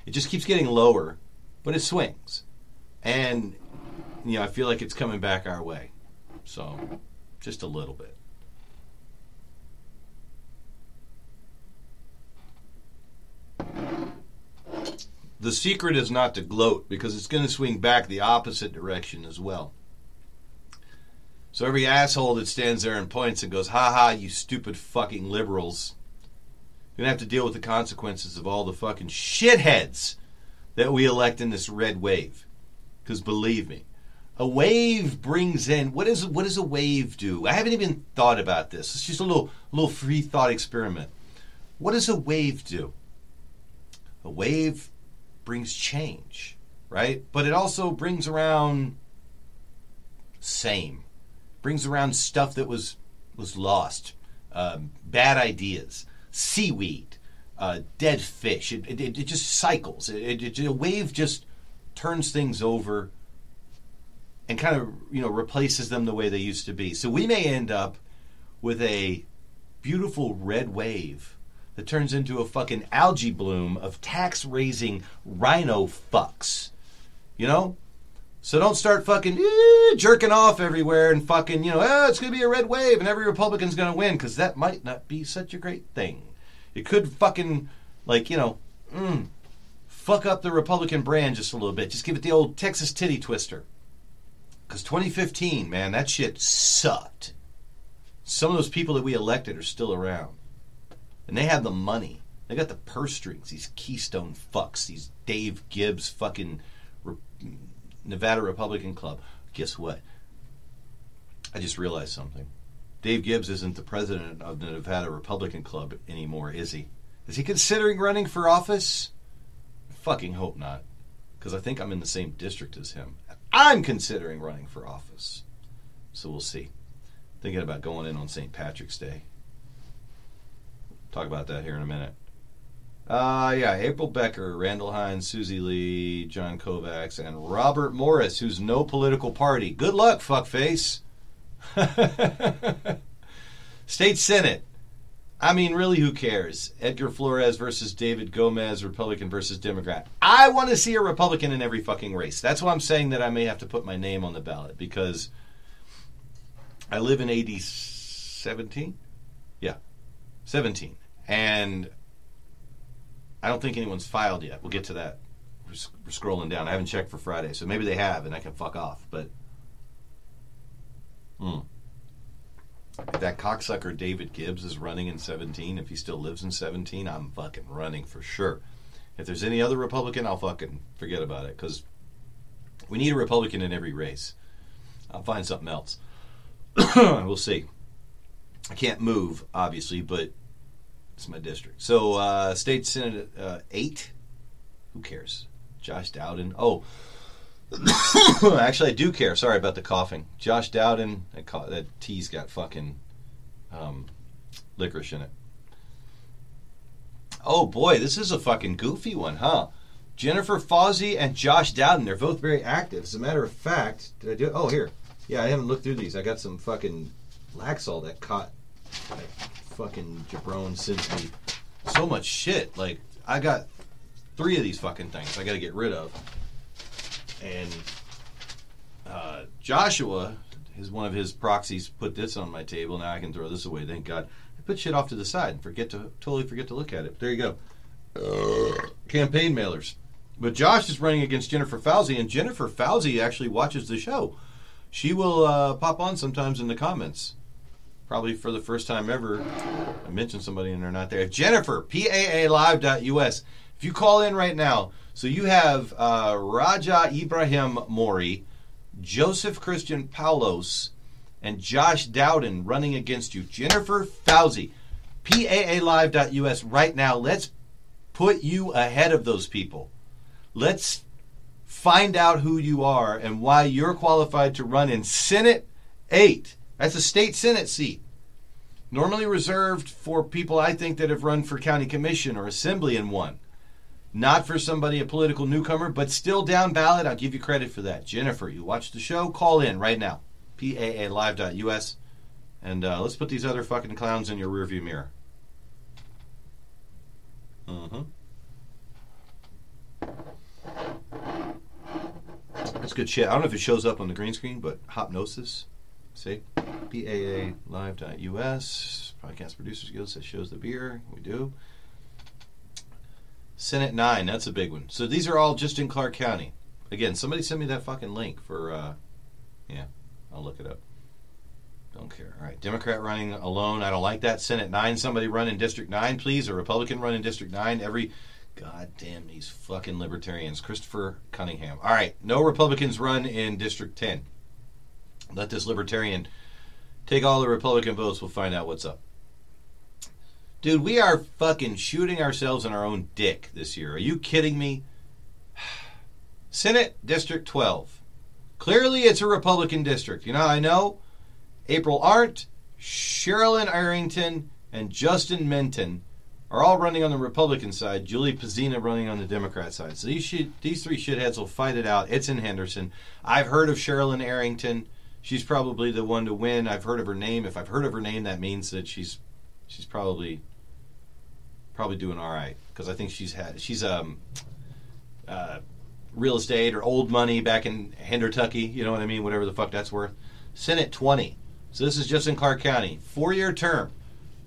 A: It just keeps getting lower, but it swings. And you know, I feel like it's coming back our way. So, just a little bit. The secret is not to gloat because it's going to swing back the opposite direction as well. So every asshole that stands there and points and goes, ha ha, you stupid fucking liberals, you're going to have to deal with the consequences of all the fucking shitheads that we elect in this red wave. Because believe me, a wave brings in what is what does a wave do? I haven't even thought about this. It's just a little little free thought experiment. What does a wave do? A wave brings change, right? But it also brings around same, brings around stuff that was was lost, um, bad ideas, seaweed, uh, dead fish. It, it, it just cycles. It, it, a wave just turns things over and kind of you know replaces them the way they used to be. So we may end up with a beautiful red wave that turns into a fucking algae bloom of tax raising rhino fucks. You know? So don't start fucking eh, jerking off everywhere and fucking, you know, oh, it's going to be a red wave and every Republican's going to win because that might not be such a great thing. It could fucking, like, you know, mm, fuck up the Republican brand just a little bit. Just give it the old Texas titty twister. Because 2015, man, that shit sucked. Some of those people that we elected are still around. And they have the money. They got the purse strings, these Keystone fucks, these Dave Gibbs fucking Re- Nevada Republican Club. Guess what? I just realized something. Dave Gibbs isn't the president of the Nevada Republican Club anymore, is he? Is he considering running for office? I fucking hope not. Because I think I'm in the same district as him. I'm considering running for office. So we'll see. Thinking about going in on St. Patrick's Day. Talk about that here in a minute. Uh, yeah, April Becker, Randall Hines, Susie Lee, John Kovacs, and Robert Morris, who's no political party. Good luck, fuckface. [LAUGHS] State Senate. I mean, really, who cares? Edgar Flores versus David Gomez, Republican versus Democrat. I want to see a Republican in every fucking race. That's why I'm saying that I may have to put my name on the ballot because I live in AD 17. Yeah, 17. And I don't think anyone's filed yet. We'll get to that. We're, we're scrolling down. I haven't checked for Friday, so maybe they have, and I can fuck off. But hmm. if that cocksucker David Gibbs is running in 17, if he still lives in 17, I'm fucking running for sure. If there's any other Republican, I'll fucking forget about it because we need a Republican in every race. I'll find something else. [CLEARS THROAT] we'll see. I can't move, obviously, but it's my district. So, uh, state senate uh, eight. Who cares? Josh Dowden. Oh, [COUGHS] actually, I do care. Sorry about the coughing. Josh Dowden. That, co- that tea's got fucking um, licorice in it. Oh boy, this is a fucking goofy one, huh? Jennifer Fawzy and Josh Dowden. They're both very active. As a matter of fact, did I do? it? Oh, here. Yeah, I haven't looked through these. I got some fucking Laxalt that caught fucking jabron sends me so much shit. Like I got three of these fucking things I got to get rid of, and uh, Joshua, his one of his proxies, put this on my table. Now I can throw this away. Thank God. I put shit off to the side and forget to totally forget to look at it. There you go. Uh, Campaign mailers. But Josh is running against Jennifer Fauci, and Jennifer Fauci actually watches the show. She will uh, pop on sometimes in the comments. Probably for the first time ever. I mentioned somebody and they're not there. Jennifer, PAAlive.us. If you call in right now, so you have uh, Raja Ibrahim Mori, Joseph Christian Paulos, and Josh Dowden running against you. Jennifer Fauci, PAAlive.us right now. Let's put you ahead of those people. Let's find out who you are and why you're qualified to run in Senate 8. That's a state Senate seat. Normally reserved for people I think that have run for county commission or assembly in one. Not for somebody, a political newcomer, but still down ballot. I'll give you credit for that. Jennifer, you watch the show? Call in right now. PAAlive.us. And uh, let's put these other fucking clowns in your rearview mirror. Uh-huh. That's good shit. I don't know if it shows up on the green screen, but Hopnosis. See? PAAlive.us. Podcast Producers Guild says shows the beer. We do. Senate 9. That's a big one. So these are all just in Clark County. Again, somebody send me that fucking link for, uh, yeah, I'll look it up. Don't care. All right. Democrat running alone. I don't like that. Senate 9. Somebody run in District 9, please. A Republican run in District 9. Every. God damn these fucking libertarians. Christopher Cunningham. All right. No Republicans run in District 10. Let this libertarian take all the Republican votes. We'll find out what's up. Dude, we are fucking shooting ourselves in our own dick this year. Are you kidding me? [SIGHS] Senate District 12. Clearly, it's a Republican district. You know I know? April Arndt, Sherilyn Arrington, and Justin Menton are all running on the Republican side. Julie Pazina running on the Democrat side. So these these three shitheads will fight it out. It's in Henderson. I've heard of Sherilyn Arrington. She's probably the one to win. I've heard of her name. If I've heard of her name, that means that she's she's probably probably doing all right because I think she's had she's um uh, real estate or old money back in Hendertucky. You know what I mean? Whatever the fuck that's worth. Senate twenty. So this is just in Clark County. Four year term.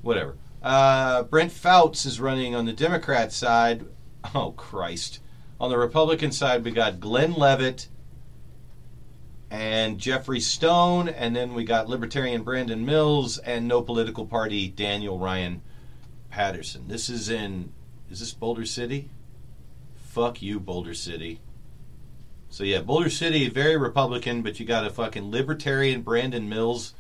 A: Whatever. Uh, Brent Fouts is running on the Democrat side. Oh Christ! On the Republican side, we got Glen Leavitt and Jeffrey Stone, and then we got Libertarian Brandon Mills and no political party Daniel Ryan Patterson. This is in is this Boulder City? Fuck you, Boulder City. So yeah, Boulder City very Republican, but you got a fucking Libertarian Brandon Mills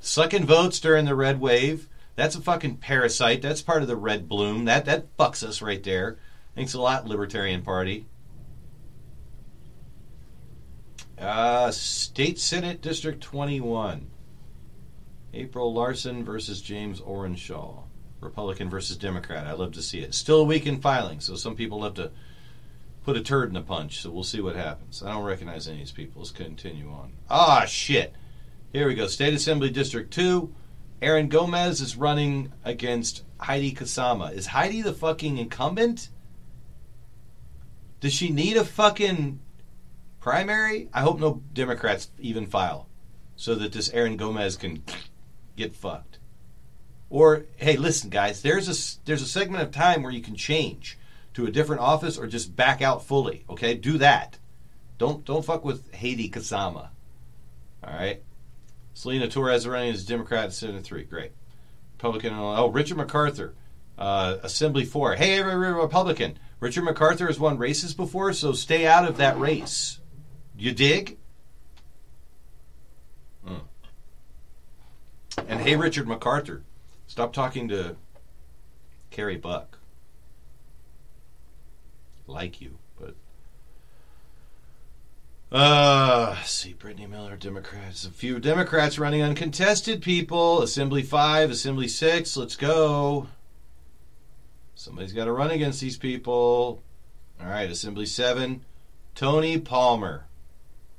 A: sucking votes during the red wave. That's a fucking parasite. That's part of the red bloom. That that fucks us right there. Thanks a lot, Libertarian Party. Uh, State Senate District 21. April Larson versus James Ohrenschall. Republican versus Democrat. I love to see it. Still a week in filing, so some people love to put a turd in the punch, so we'll see what happens. I don't recognize any of these people. Let's continue on. Ah, shit. Here we go. State Assembly District 2. Aaron Gomez is running against Heidi Kasama. Is Heidi the fucking incumbent? Does she need a fucking primary? I hope no Democrats even file so that this Aaron Gomez can get fucked. Or hey, listen, guys, there's a there's a segment of time where you can change. to a different office or just back out fully. Okay, do that. Don't don't fuck with Heidi Kasama. All right. Selena Torres running as Democrat at 73. Great. Republican. Oh, Richard McArthur, uh, Assembly 4. Hey, every Republican. Richard McArthur has won races before, so stay out of that race. You dig? Mm. And hey, Richard McArthur, stop talking to Carrie Buck. Like you, but. Uh, see, Brittany Miller, Democrats. A few Democrats running uncontested people. Assembly 5, Assembly 6. Let's go. Somebody's got to run against these people. All right, Assembly 7. Tony Palmer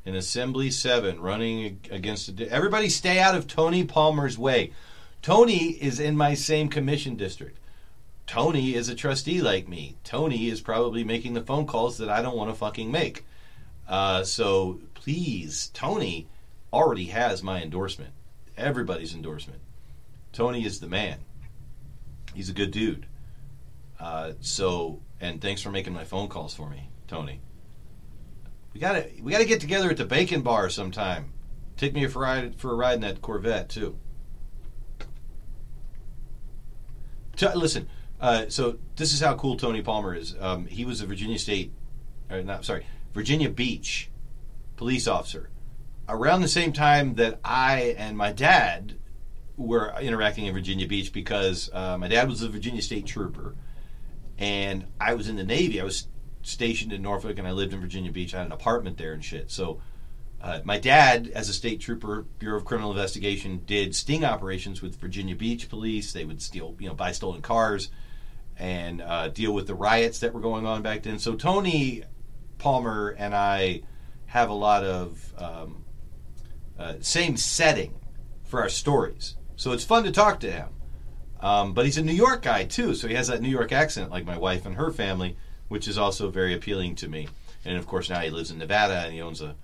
A: in Assembly 7 running against. A, everybody stay out of Tony Palmer's way. Tony is in my same commission district. Tony is a trustee like me. Tony is probably making the phone calls that I don't want to fucking make. Uh, so please, Tony already has my endorsement. Everybody's endorsement. Tony is the man. He's a good dude. Uh, so, and thanks for making my phone calls for me, Tony. We gotta we gotta get together at the Bacon Bar sometime. Take me for a ride for a ride in that Corvette too. T- listen, uh, so this is how cool Tony Palmer is. Um, he was a Virginia State, or not sorry, Virginia Beach police officer. Around the same time that I and my dad were interacting in Virginia Beach because uh, my dad was a Virginia State trooper, and I was in the Navy. I was stationed in Norfolk, and I lived in Virginia Beach. I had an apartment there and shit. So. Uh, my dad, as a state trooper, Bureau of Criminal Investigation, did sting operations with Virginia Beach police. They would steal, you know, buy stolen cars and uh, deal with the riots that were going on back then. So Tony Palmer and I have a lot of um, uh, same setting for our stories. So it's fun to talk to him. Um, but he's a New York guy too, so he has that New York accent, like my wife and her family, which is also very appealing to me. And of course, now he lives in Nevada and he owns a,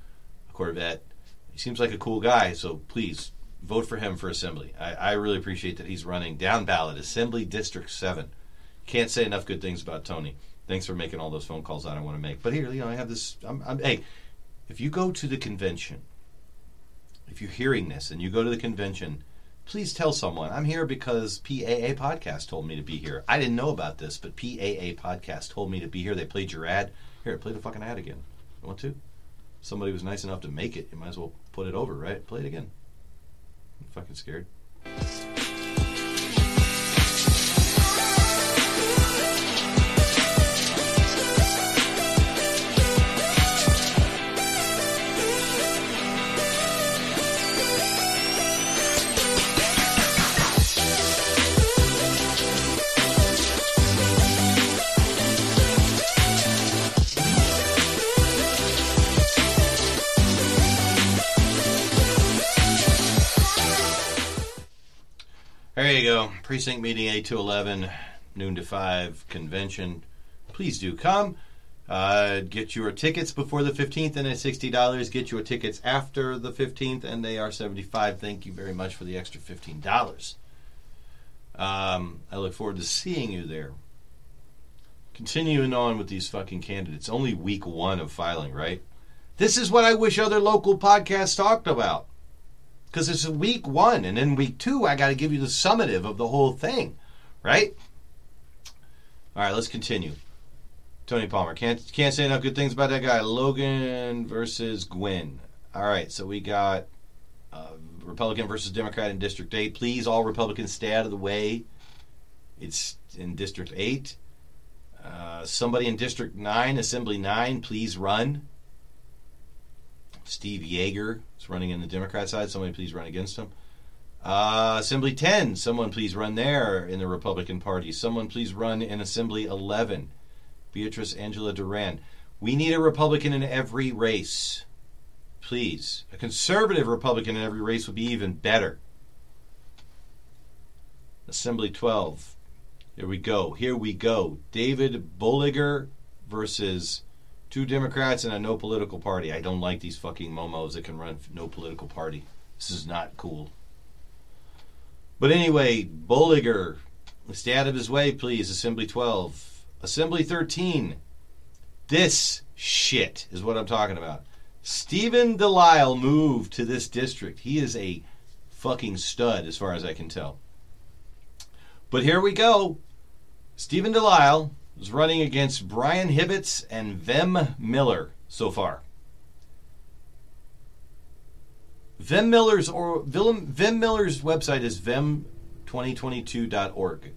A: a Corvette. He seems like a cool guy, so please vote for him for Assembly. I, I really appreciate that he's running down ballot, Assembly District 7. Can't say enough good things about Tony. Thanks for making all those phone calls I don't want to make. But here, you know, I have this. I'm, I'm, hey, if you go to the convention, if you're hearing this and you go to the convention, please tell someone I'm here because PAA Podcast told me to be here. I didn't know about this, but PAA Podcast told me to be here. They played your ad. Here, play the fucking ad again. You want to? Somebody was nice enough to make it. You might as well put it over, right? Play it again. I'm fucking scared. Precinct meeting 8 to 11, noon to 5, convention. Please do come. Uh, get your tickets before the 15th and it's $60. Get your tickets after the 15th and they are 75 Thank you very much for the extra $15. Um, I look forward to seeing you there. Continuing on with these fucking candidates. Only week one of filing, right? This is what I wish other local podcasts talked about because it's week one, and then week two, I got to give you the summative of the whole thing, right? All right, let's continue. Tony Palmer can't can't say enough good things about that guy. Logan versus Nguyen. All right, so we got uh, Republican versus Democrat in District Eight. Please, all Republicans, stay out of the way. It's in District Eight. Uh, somebody in District Nine, Assembly Nine, please run. Steve Yeager is running in the Democrat side. Somebody please run against him. Uh, Assembly 10, someone please run there in the Republican Party. Someone please run in Assembly 11. Beatrice Angela Duran. We need a Republican in every race. Please. A conservative Republican in every race would be even better. Assembly 12. Here we go. Here we go. David Bulliger versus two Democrats and a no political party. I don't like these fucking momos that can run no political party. This is not cool. But anyway, Bulliger, stay out of his way, please. Assembly 12. Assembly 13. This shit is what I'm talking about. Stephen Delisle moved to this district. He is a fucking stud, as far as I can tell. But here we go. Stephen Delisle is running against Brian Hibbetts and Vem Miller so far. Vem Miller's or Vem Miller's website is vem2022.org.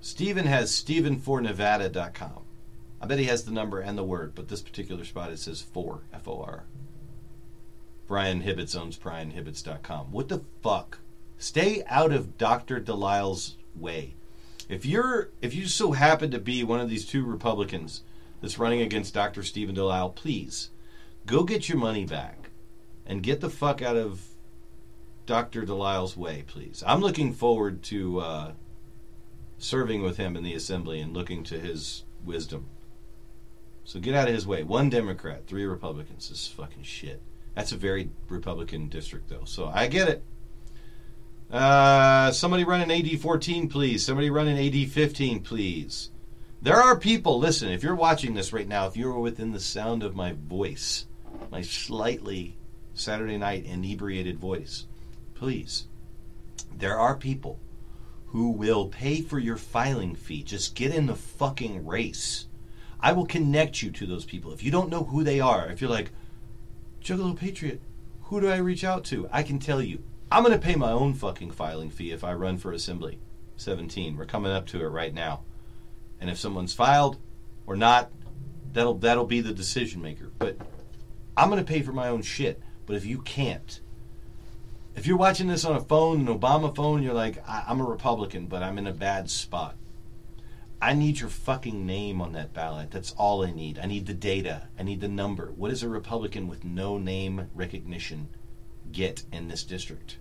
A: Stephen has stephenfornevada.com. I bet he has the number and the word, but this particular spot it says for F O R. Brian Hibbetts owns brianhibbets.com. What the fuck? Stay out of Dr. Delisle's way. If you're if you so happen to be one of these two Republicans that's running against Dr. Stephen Delisle, please go get your money back and get the fuck out of Dr. Delisle's way, please. I'm looking forward to uh, serving with him in the assembly and looking to his wisdom. So get out of his way. One Democrat, three Republicans. This is fucking shit. That's a very Republican district, though. So I get it. Uh, somebody run an AD 14, please. Somebody run an AD 15, please. There are people, listen, if you're watching this right now, if you're within the sound of my voice, my slightly Saturday night inebriated voice, please, there are people who will pay for your filing fee. Just get in the fucking race. I will connect you to those people. If you don't know who they are, if you're like, Juggalo Patriot, who do I reach out to? I can tell you. I'm going to pay my own fucking filing fee if I run for Assembly 17. We're coming up to it right now. And if someone's filed or not, that'll that'll be the decision maker. But I'm going to pay for my own shit. But if you can't, if you're watching this on a phone, an Obama phone, you're like, I'm a Republican, but I'm in a bad spot. I need your fucking name on that ballot. That's all I need. I need the data. I need the number. What is a Republican with no name recognition get in this district?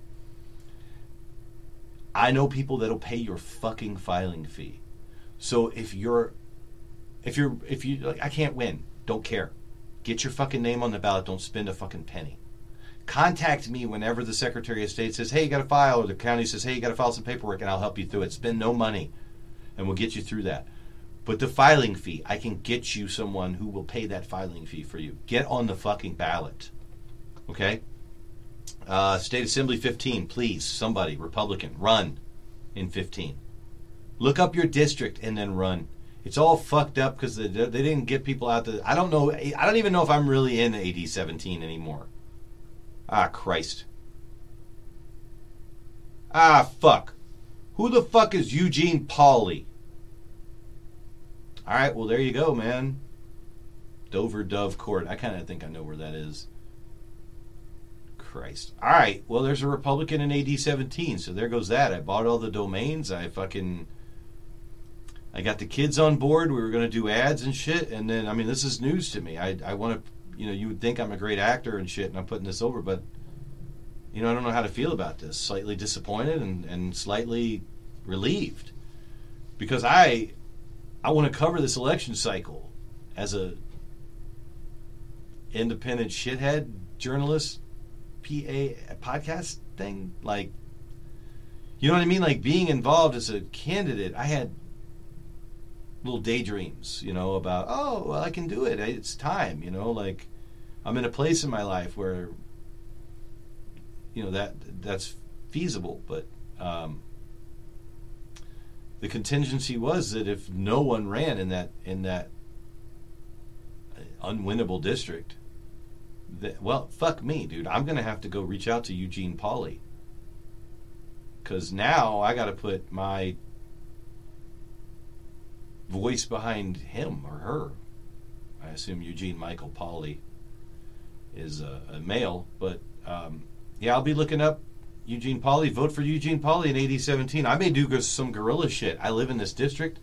A: I know people that'll pay your fucking filing fee. So if you're if you're if you like I can't win, don't care. Get your fucking name on the ballot, don't spend a fucking penny. Contact me whenever the Secretary of State says, "Hey, you got to file," or the county says, "Hey, you got to file some paperwork," and I'll help you through it. Spend no money and we'll get you through that. But the filing fee, I can get you someone who will pay that filing fee for you. Get on the fucking ballot. Okay? Uh, State Assembly 15, please, somebody, Republican, run in 15. Look up your district and then run. It's all fucked up because they, they didn't get people out there. I don't know. I don't even know if I'm really in AD 17 anymore. Ah, Christ. Ah, fuck. Who the fuck is Eugene Pauly? All right, well there you go, man. Dover Dove Court. I kind of think I know where that is. Christ. All right, well there's a Republican in AD 17, so there goes that. I bought all the domains. I fucking I got the kids on board. We were going to do ads and shit, and then I mean this is news to me. I I want to, you know, you would think I'm a great actor and shit, and I'm putting this over, but you know, I don't know how to feel about this. Slightly disappointed and, and slightly relieved because I I want to cover this election cycle as a independent shithead journalist PA podcast thing? Like you know what I mean? Like being involved as a candidate I had little daydreams you know about oh well I can do it. It's time you know? Like I'm in a place in my life where you know that that's feasible. But um, the contingency was that if no one ran in that in that unwinnable district that, well fuck me dude i'm gonna have to go reach out to eugene Pauly because now i gotta put my voice behind him or her i assume eugene michael Pauly is a, a male but um, yeah i'll be looking up Eugene Pauly. Vote for Eugene Pauly in AD 17. I may do some guerrilla shit. I live in this district.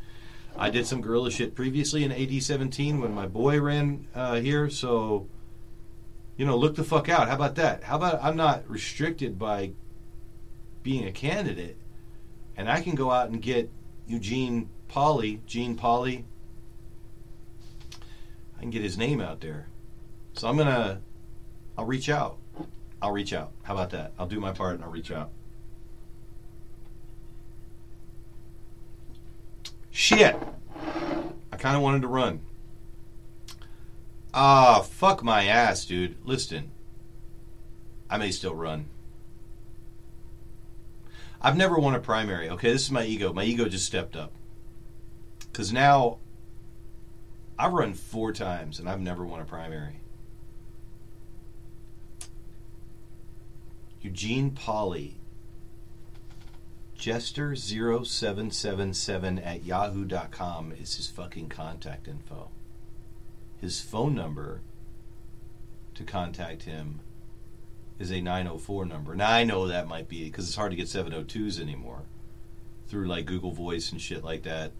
A: I did some guerrilla shit previously in AD 17 when my boy ran uh, here. So, you know, look the fuck out. How about that? How about I'm not restricted by being a candidate, and I can go out and get Eugene Pauly, Gene Pauly. I can get his name out there. So I'm gonna, I'll reach out. I'll reach out. How about that? I'll do my part and I'll reach out. Shit. I kind of wanted to run. Ah, fuck my ass, dude. Listen, I may still run. I've never won a primary. Okay, this is my ego. My ego just stepped up. Because now I've run four times and I've never won a primary. Eugene Polly, Jester0777 at yahoo.com is his fucking contact info. His phone number to contact him is a 904 number. Now I know that might be because it's hard to get 702s anymore through like Google Voice and shit like that.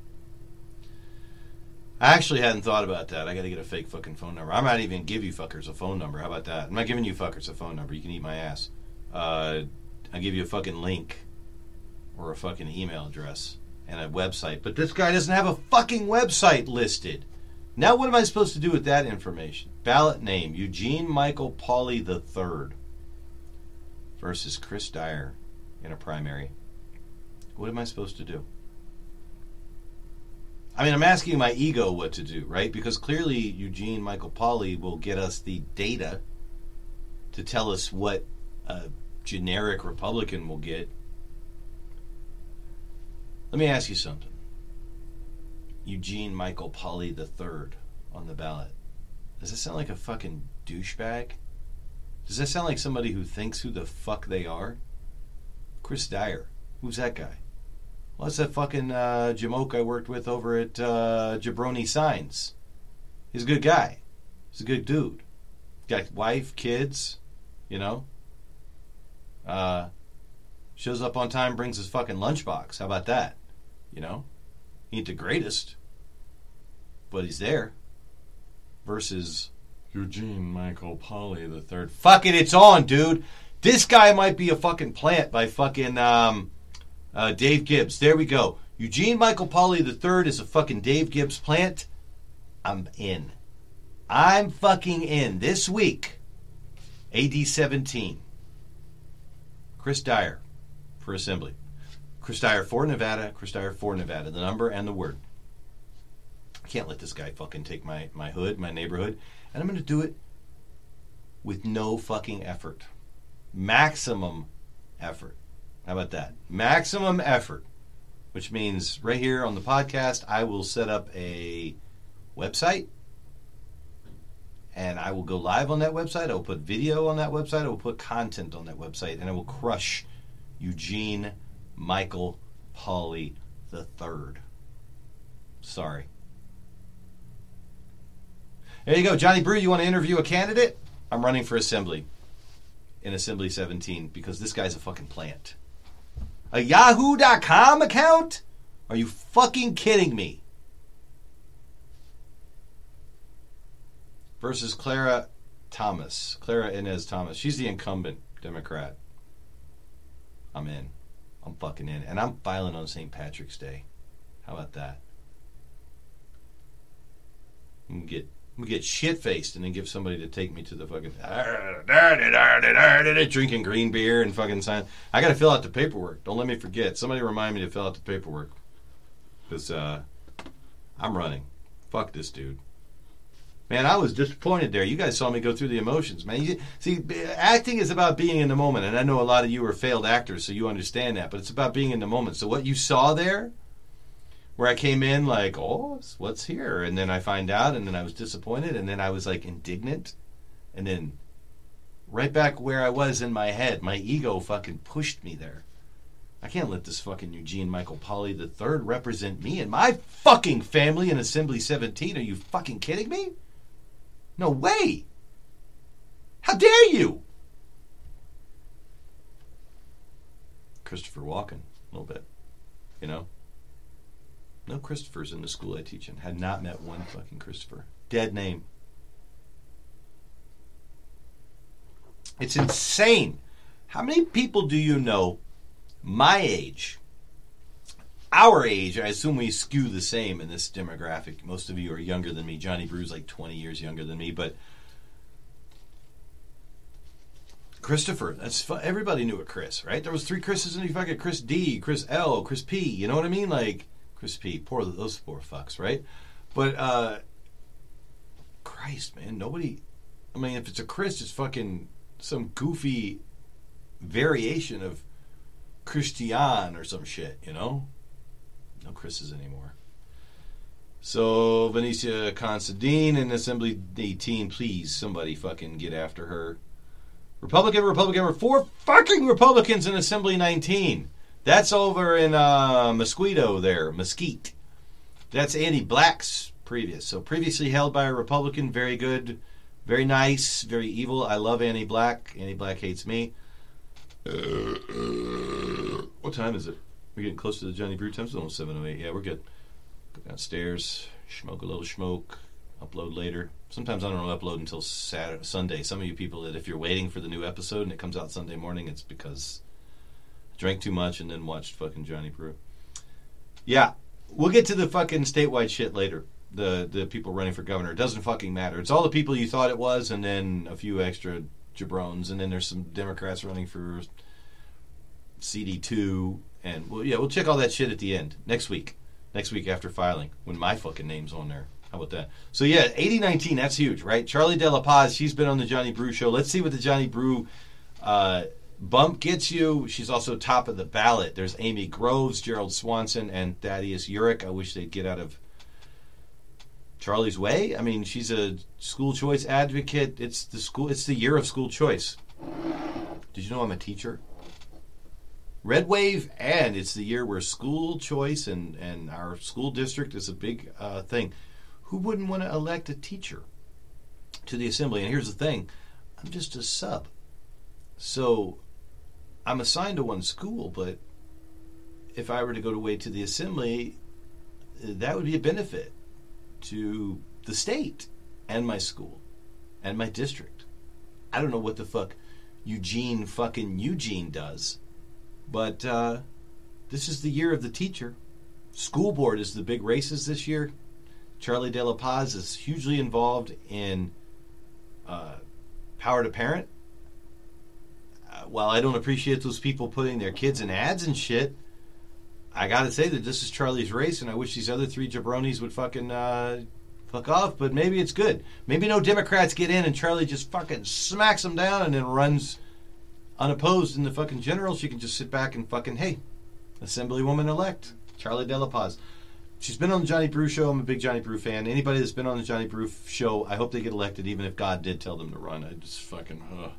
A: I actually hadn't thought about that. I got to get a fake fucking phone number. I might even give you fuckers a phone number. How about that? I'm not giving you fuckers a phone number. You can eat my ass. Uh, I'll give you a fucking link or a fucking email address and a website. But this guy doesn't have a fucking website listed. Now, what am I supposed to do with that information? Ballot name Eugene Michael Pauly III versus Chris Dyer in a primary. What am I supposed to do? I mean, I'm asking my ego what to do, right? Because clearly Eugene Michael Pauly will get us the data to tell us what a generic Republican will get. Let me ask you something. Eugene Michael Pauly III on the ballot. Does that sound like a fucking douchebag? Does that sound like somebody who thinks who the fuck they are? Chris Dyer. Who's that guy? Well, that's that fucking uh, Jamoke I worked with over at uh, Jabroni Signs. He's a good guy. He's a good dude. Got wife, kids, you know. Uh, shows up on time, brings his fucking lunchbox. How about that? You know, he ain't the greatest, but he's there. Versus Eugene Michael Polly the third. Fuck it, it's on, dude. This guy might be a fucking plant by fucking um, uh, Dave Gibbs. There we go. Eugene Michael Polly the third is a fucking Dave Gibbs plant. I'm in. I'm fucking in this week. AD 17. Chris Dyer for Assembly. Chris Dyer for Nevada. Chris Dyer for Nevada. The number and the word. I can't let this guy fucking take my, my hood, my neighborhood. And I'm going to do it with no fucking effort. Maximum effort. How about that? Maximum effort. Which means right here on the podcast, I will set up a website and I will go live on that website. I will put video on that website. I will put content on that website, and I will crush Eugene Michael the third. Sorry. There you go, Johnny Brew. You want to interview a candidate? I'm running for assembly in Assembly 17 because this guy's a fucking plant. A Yahoo.com account? Are you fucking kidding me? versus Clara Thomas. Clara Inez Thomas. She's the incumbent Democrat. I'm in. I'm fucking in. And I'm filing on St. Patrick's Day. How about that? I'm gonna get get shit faced and then give somebody to take me to the fucking [LAUGHS] drinking green beer and fucking sign. I gotta fill out the paperwork. Don't let me forget. Somebody remind me to fill out the paperwork. Because uh, I'm running. Fuck this dude. Man, I was disappointed there. You guys saw me go through the emotions, man. You, see, acting is about being in the moment, and I know a lot of you are failed actors, so you understand that. But it's about being in the moment. So what you saw there, where I came in like, "Oh, what's here?" and then I find out, and then I was disappointed, and then I was like indignant, and then right back where I was in my head, my ego fucking pushed me there. I can't let this fucking Eugene Michael Polly third represent me and my fucking family in Assembly 17. Are you fucking kidding me? No way! How dare you? Christopher Walken, a little bit. You know? No Christophers in the school I teach in. Had not met one fucking Christopher. Dead name. It's insane. How many people do you know my age? Our age, I assume we skew the same in this demographic. Most of you are younger than me. Johnny Brew's like 20 years younger than me, but Christopher, that's fu- everybody knew a Chris, right? There was three Chris's and you fucking Chris D, Chris L, Chris P. You know what I mean? Like Chris P. Poor those poor fucks, right? But uh Christ, man, nobody I mean if it's a Chris, it's fucking some goofy variation of Christian or some shit, you know? No Chris's anymore. So Venicia Considine in Assembly 18, please somebody fucking get after her. Republican, Republican, four fucking Republicans in Assembly 19. That's over in uh, Mosquito there, Mesquite. That's Annie Black's previous. So previously held by a Republican, very good, very nice, very evil. I love Annie Black. Annie Black hates me. [COUGHS] what time is it? We're getting close to the Johnny Brew time. Almost 7.08. Yeah, we're good. Go downstairs, smoke a little smoke, upload later. Sometimes I don't upload until Saturday, Sunday. Some of you people that if you're waiting for the new episode and it comes out Sunday morning, it's because I drank too much and then watched fucking Johnny Brew. Yeah, we'll get to the fucking statewide shit later. The the people running for governor. It doesn't fucking matter. It's all the people you thought it was, and then a few extra jabrones, and then there's some Democrats running for CD two, and well, yeah, we'll check all that shit at the end next week. Next week after filing, when my fucking name's on there. How about that? So yeah, eighty nineteen. That's huge, right? Charlie De La Paz. She's been on the Johnny Brew show. Let's see what the Johnny Brew uh, bump gets you. She's also top of the ballot. There's Amy Groves, Gerald Swanson, and Thaddeus Yurek. I wish they'd get out of Charlie's way. I mean, she's a school choice advocate. It's the school. It's the year of school choice. Did you know I'm a teacher? Red Wave, and it's the year where school choice and, and our school district is a big uh, thing. Who wouldn't want to elect a teacher to the assembly? And here's the thing I'm just a sub. So I'm assigned to one school, but if I were to go to away to the assembly, that would be a benefit to the state and my school and my district. I don't know what the fuck Eugene fucking Eugene does, but uh, this is the year of the teacher. School board is the big races this year. Charlie De La Paz is hugely involved in uh, power to parent. Uh, while I don't appreciate those people putting their kids in ads and shit, I gotta say that this is Charlie's race, and I wish these other three jabronis would fucking uh, fuck off. But maybe it's good. Maybe no Democrats get in, and Charlie just fucking smacks them down, and then runs unopposed in the fucking general. She can just sit back and fucking hey, Assemblywoman elect Charlie De La Paz. She's been on the Johnny Brew show. I'm a big Johnny Brew fan. Anybody that's been on the Johnny Brew show, I hope they get elected, even if God did tell them to run. I just fucking. Ugh.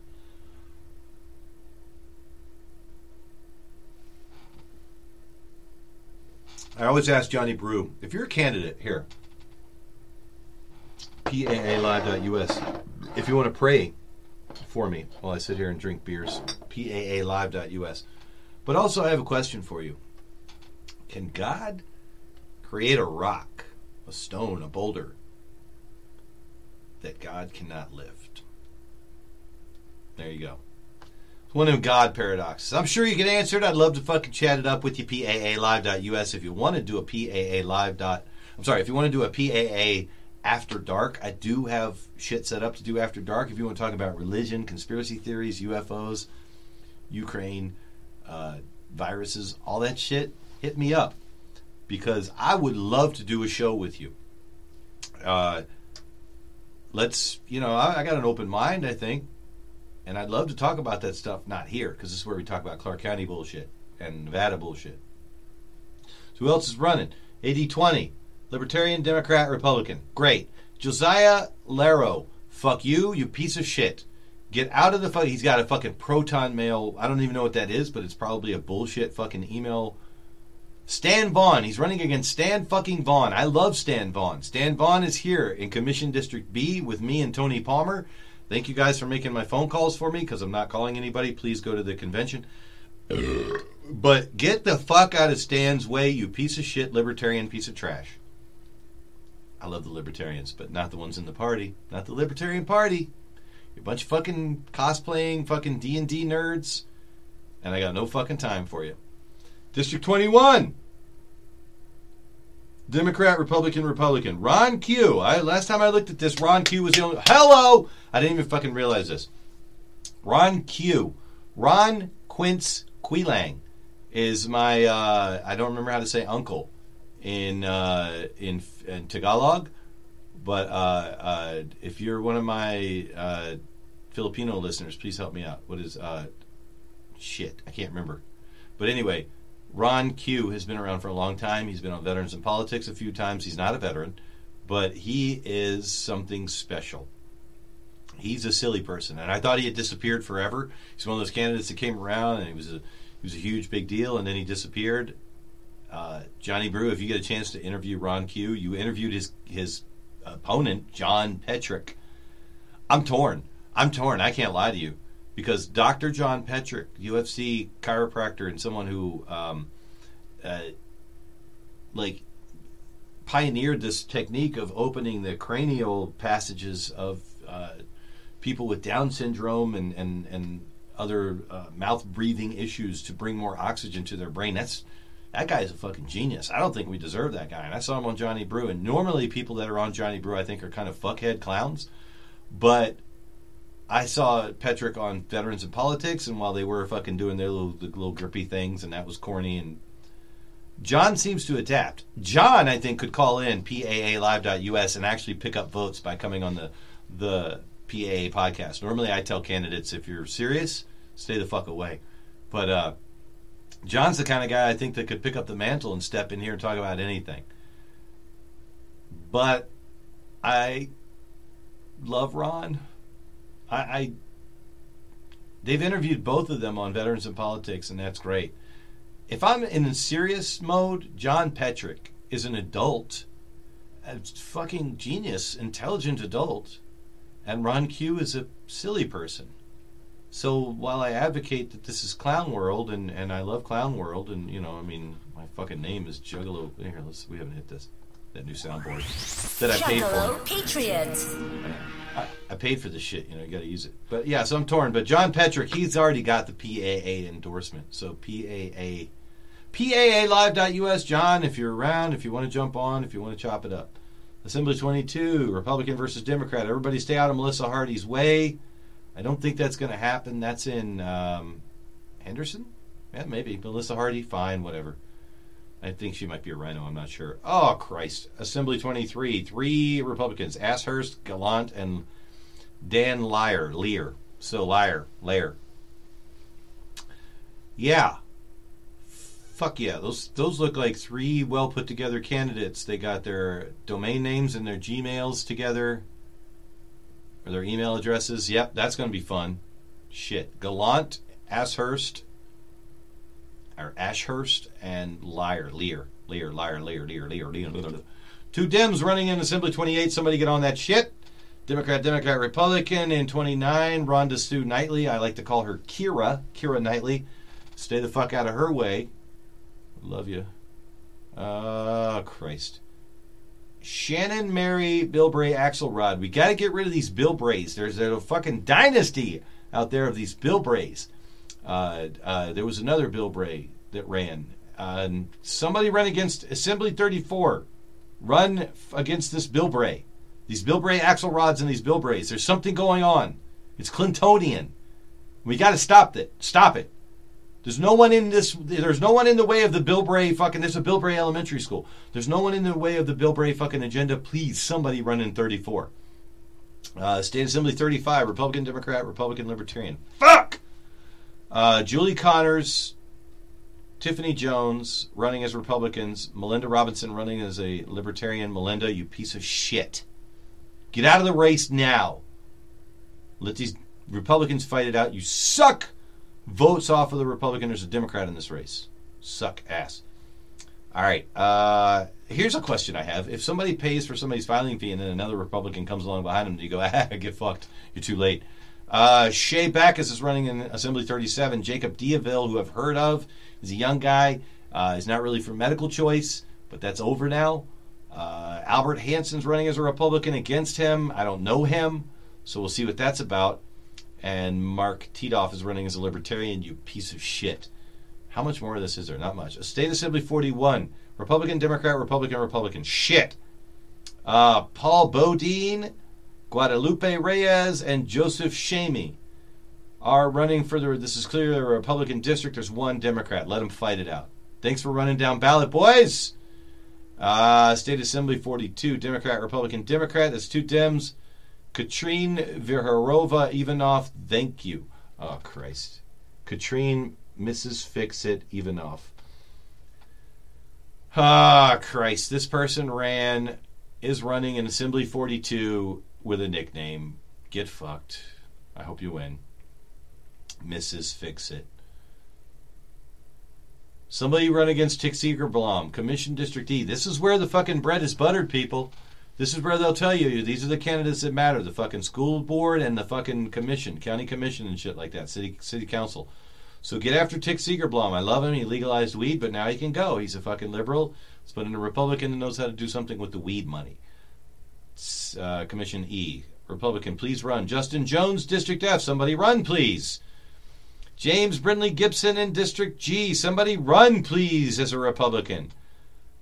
A: I always ask Johnny Brew if you're a candidate here. PAAlive.us. If you want to pray for me while I sit here and drink beers, PAAlive.us. But also, I have a question for you. Can God create a rock, a stone, a boulder that God cannot lift? There you go. One of God paradoxes. I'm sure you can answer it. I'd love to fucking chat it up with you. PAAlive.us. If you want to do a PAA live dot, I'm sorry. If you want to do a PAA after dark, I do have shit set up to do after dark. If you want to talk about religion, conspiracy theories, UFOs, Ukraine, uh, viruses, all that shit, hit me up because I would love to do a show with you. Uh, let's, you know, I, I got an open mind. I think and I'd love to talk about that stuff, not here, because this is where we talk about Clark County bullshit and Nevada bullshit. So who else is running? AD 20, Libertarian, Democrat, Republican. Great. Josiah Laro, fuck you, you piece of shit. Get out of the fuck. He's got a fucking proton mail. I don't even know what that is, but it's probably a bullshit fucking email. Stan Vaughn. He's running against Stan fucking Vaughn. I love Stan Vaughn. Stan Vaughn is here in Commission District B with me and Tony Palmer. Thank you guys for making my phone calls for me because I'm not calling anybody. Please go to the convention. but get the fuck out of Stan's way, you piece of shit libertarian piece of trash. I love the libertarians, but not the ones in the party. Not the libertarian party. You're a bunch of fucking cosplaying, fucking D and D nerds, and I got no fucking time for you. District 21. Democrat, Republican, Republican. Ron Q. I, last time I looked at this, Ron Q was the only. Hello! I didn't even fucking realize this. Ron Q. Ron Quince Quilang is my, uh, I don't remember how to say uncle in uh, in in Tagalog. But uh, uh, if you're one of my uh, Filipino listeners, please help me out. What is uh, shit? I can't remember. But anyway, Ron Q has been around for a long time. He's been on Veterans in Politics a few times. He's not a veteran, but he is something special. He's a silly person, and I thought he had disappeared forever. He's one of those candidates that came around, and he was a he was a huge big deal, and then he disappeared. Uh, Johnny Brew, if you get a chance to interview Ron Q, you interviewed his his opponent John Petrick. I'm torn. I'm torn. I can't lie to you because Dr. John Petrick, UFC chiropractor, and someone who um, uh, like pioneered this technique of opening the cranial passages of uh, people with Down syndrome and and and other uh, mouth breathing issues to bring more oxygen to their brain. That's that guy is a fucking genius. I don't think we deserve that guy. And I saw him on Johnny Brew. And normally, people that are on Johnny Brew, I think, are kind of fuckhead clowns. But I saw Petrick on Veterans in Politics, and while they were fucking doing their little the little grippy things, and that was corny, and John seems to adapt. John, I think, could call in PAALive.us and actually pick up votes by coming on the the PAA podcast. Normally, I tell candidates if you're serious, stay the fuck away. But uh, John's the kind of guy I think that could pick up the mantle and step in here and talk about anything. But I love Ron. I, I they've interviewed both of them on Veterans in Politics, and that's great. If I'm in a serious mode, John Petrick is an adult, a fucking genius, intelligent adult, and Ron Q is a silly person. So while I advocate that this is Clown World, and, and I love Clown World, and you know, I mean, my fucking name is Juggalo. Here, let's we haven't hit this that new soundboard that I paid
F: Juggalo
A: for.
F: Patriots.
A: I, I paid for this shit, you know, you got to use it. But yeah, so I'm torn. But John Petrick, he's already got the PAA endorsement. So PAA, PAALive.us. John, if you're around, if you want to jump on, if you want to chop it up. Assembly 22, Republican versus Democrat. Everybody stay out of Melissa Hardy's way. I don't think that's going to happen. That's in um, Henderson? Yeah, maybe. Melissa Hardy, fine, whatever. I think she might be a rhino. I'm not sure. Oh, Christ. Assembly 23, three Republicans Ashurst, Gallant, and Dan Lyer. Lear. So, Liar. Lair. Yeah. Fuck yeah. Those, those look like three well put together candidates. They got their domain names and their Gmails together or their email addresses. Yep, that's going to be fun. Shit. Gallant, Ashurst, or Ashurst, and Liar, Lear. Lear, Liar, Lear, Lear, Lear, Lear. Two Dems running in Assembly 28. Somebody get on that shit. Democrat, Democrat, Republican in 29. Rhonda Sue Knightley. I like to call her Kira. Kira Knightley. Stay the fuck out of her way. Love you. Oh, Christ. Shannon, Mary, Bilbray, Axelrod. We got to get rid of these Bilbrays. There's a fucking dynasty out there of these Bilbrays. Uh, uh, there was another Bilbray that ran. Uh, somebody ran against Assembly 34. Run f- against this Bilbray. These Bilbray Axelrods and these Bilbrays. There's something going on. It's Clintonian. We got to stop it. Stop it. There's no one in this. There's no one in the way of the Bilbray fucking. There's a Bilbray Elementary School. There's no one in the way of the Bilbray fucking agenda. Please, somebody run in 34. Uh, State Assembly 35. Republican, Democrat, Republican, Libertarian. Fuck. Uh, Julie Connors, Tiffany Jones running as Republicans. Melinda Robinson running as a Libertarian. Melinda, you piece of shit. Get out of the race now. Let these Republicans fight it out. You suck votes off of the Republican. There's a Democrat in this race. Suck ass. All right. Uh, here's a question I have: If somebody pays for somebody's filing fee and then another Republican comes along behind them, do you go, [LAUGHS] ah, "Get fucked. You're too late." Uh, Shea Backus is running in Assembly 37. Jacob Deaville, who I've heard of, is a young guy. Uh, he's not really for medical choice, but that's over now. Uh, Albert Hansen's running as a Republican against him. I don't know him, so we'll see what that's about. And Mark Titoff is running as a Libertarian. You piece of shit. How much more of this is there? Not much. State Assembly 41. Republican, Democrat, Republican, Republican. Shit. Uh, Paul Bodine, Guadalupe Reyes, and Joseph Shamey are running for the. This is clearly a Republican district. There's one Democrat. Let them fight it out. Thanks for running down ballot, boys. Uh, State Assembly 42, Democrat, Republican, Democrat. That's two Dems. Katrine Verharova Ivanov, thank you. Oh, Christ. Katrine, Mrs. Fix It Ivanov. Ah, Christ. This person ran, is running in Assembly 42 with a nickname. Get fucked. I hope you win. Mrs. Fix It. Somebody run against Tick Segerblom, Commission District E. This is where the fucking bread is buttered, people. This is where they'll tell you these are the candidates that matter: the fucking school board and the fucking commission, county commission, and shit like that, city city council. So get after Tick Segerblom. I love him. He legalized weed, but now he can go. He's a fucking liberal. Let's put in a Republican that knows how to do something with the weed money. Uh, commission E. Republican, please run. Justin Jones, District F. Somebody run, please. James Brindley Gibson in District G. Somebody run, please, as a Republican.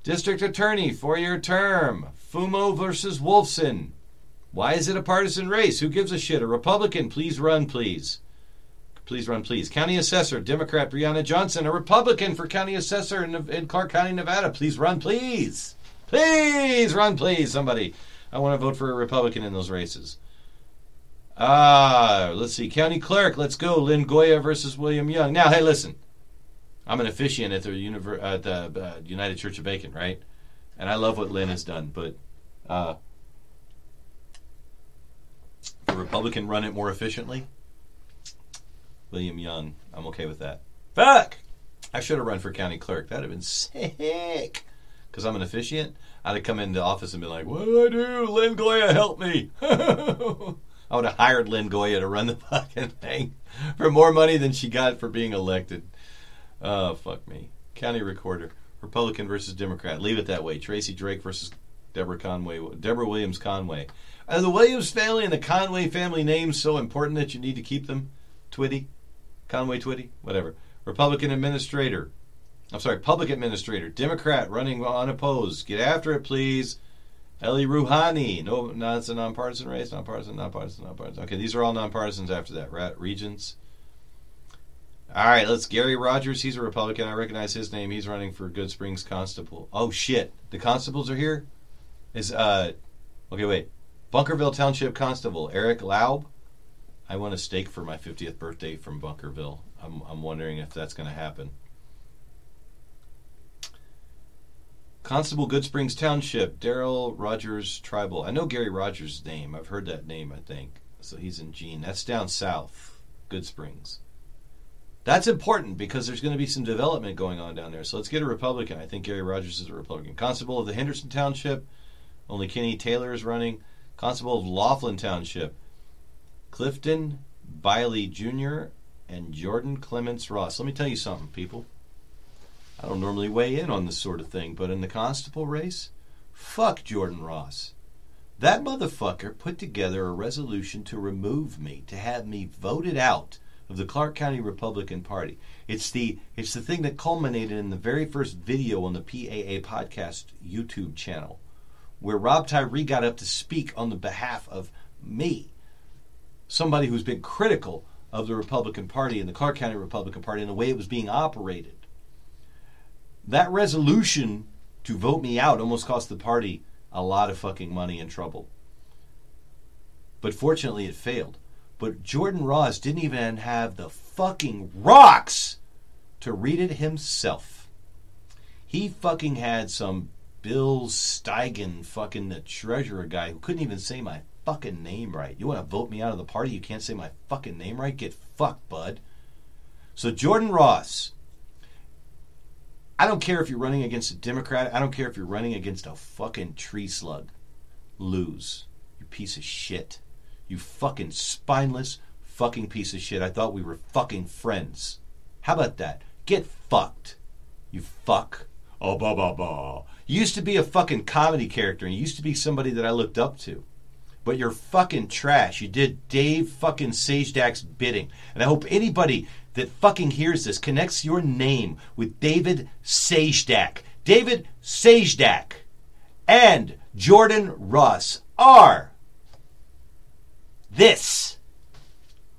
A: District Attorney, four year term. Fumo versus Wolfson. Why is it a partisan race? Who gives a shit? A Republican, please run, please. Please run, please. County Assessor, Democrat Brianna Johnson, a Republican for County Assessor in, in Clark County, Nevada. Please run, please. Please run, please, somebody. I want to vote for a Republican in those races. Ah, let's see. County Clerk, let's go. Lynn Goya versus William Young. Now, hey, listen. I'm an officiant at the, univer- at the uh, United Church of Bacon, right? And I love what Lynn has done, but uh, the Republican run it more efficiently. William Young, I'm okay with that. Fuck! I should have run for county clerk. That'd have been sick. Because I'm an officiant, I'd have come into the office and been like, "What do I do? Lynn Goya, help me!" [LAUGHS] I would have hired Lynn Goya to run the [LAUGHS] fucking thing for more money than she got for being elected. Oh, fuck me. County recorder. Republican versus Democrat. Leave it that way. Tracy Drake versus Deborah Conway. Deborah Williams Conway. Are the Williams family and the Conway family names so important that you need to keep them? Twitty? Conway Twitty? Whatever. Republican administrator. I'm sorry, public administrator. Democrat running unopposed. Get after it, please. Eli Rouhani. No, no, it's a nonpartisan race. Nonpartisan, nonpartisan, nonpartisan. Okay, these are all nonpartisans after that. Rat, Regents. All right, let's. Gary Rogers, he's a Republican. I recognize his name. He's running for Good Springs Constable. Oh shit, the constables are here. Is uh, okay, wait. Bunkerville Township Constable Eric Laub. I want a steak for my 50th birthday from Bunkerville. I'm I'm wondering if that's going to happen. Constable Good Springs Township, Daryl Rogers Tribal. I know Gary Rogers' name. I've heard that name, I think. So he's in Jean. That's down south, Good Springs. That's important because there's going to be some development going on down there. So let's get a Republican. I think Gary Rogers is a Republican. Constable of the Henderson Township, only Kenny Taylor is running. Constable of Laughlin Township, Clifton Biley Jr. and Jordan Clements Ross. Let me tell you something, people. I don't normally weigh in on this sort of thing, but in the constable race, fuck Jordan Ross. That motherfucker put together a resolution to remove me, to have me voted out of the Clark County Republican Party. It's the it's the thing that culminated in the very first video on the PAA podcast YouTube channel, where Rob Tyree got up to speak on the behalf of me, somebody who's been critical of the Republican Party and the Clark County Republican Party and the way it was being operated. That resolution to vote me out almost cost the party a lot of fucking money and trouble. But fortunately, it failed. But Jordan Ross didn't even have the fucking rocks to read it himself. He fucking had some Bill Steigen, fucking the treasurer guy, who couldn't even say my fucking name right. You want to vote me out of the party? You can't say my fucking name right? Get fucked, bud. So Jordan Ross, I don't care if you're running against a Democrat. I don't care if you're running against a fucking tree slug. Lose. You piece of shit. You fucking spineless fucking piece of shit. I thought we were fucking friends. How about that? Get fucked. You fuck. Oh, bah, bah, bah. You used to be a fucking comedy character and you used to be somebody that I looked up to. But you're fucking trash. You did Dave fucking Sajdak's bidding. And I hope anybody that fucking hears this connects your name with David Sajdak. David Sajdak and Jordan Ross are this.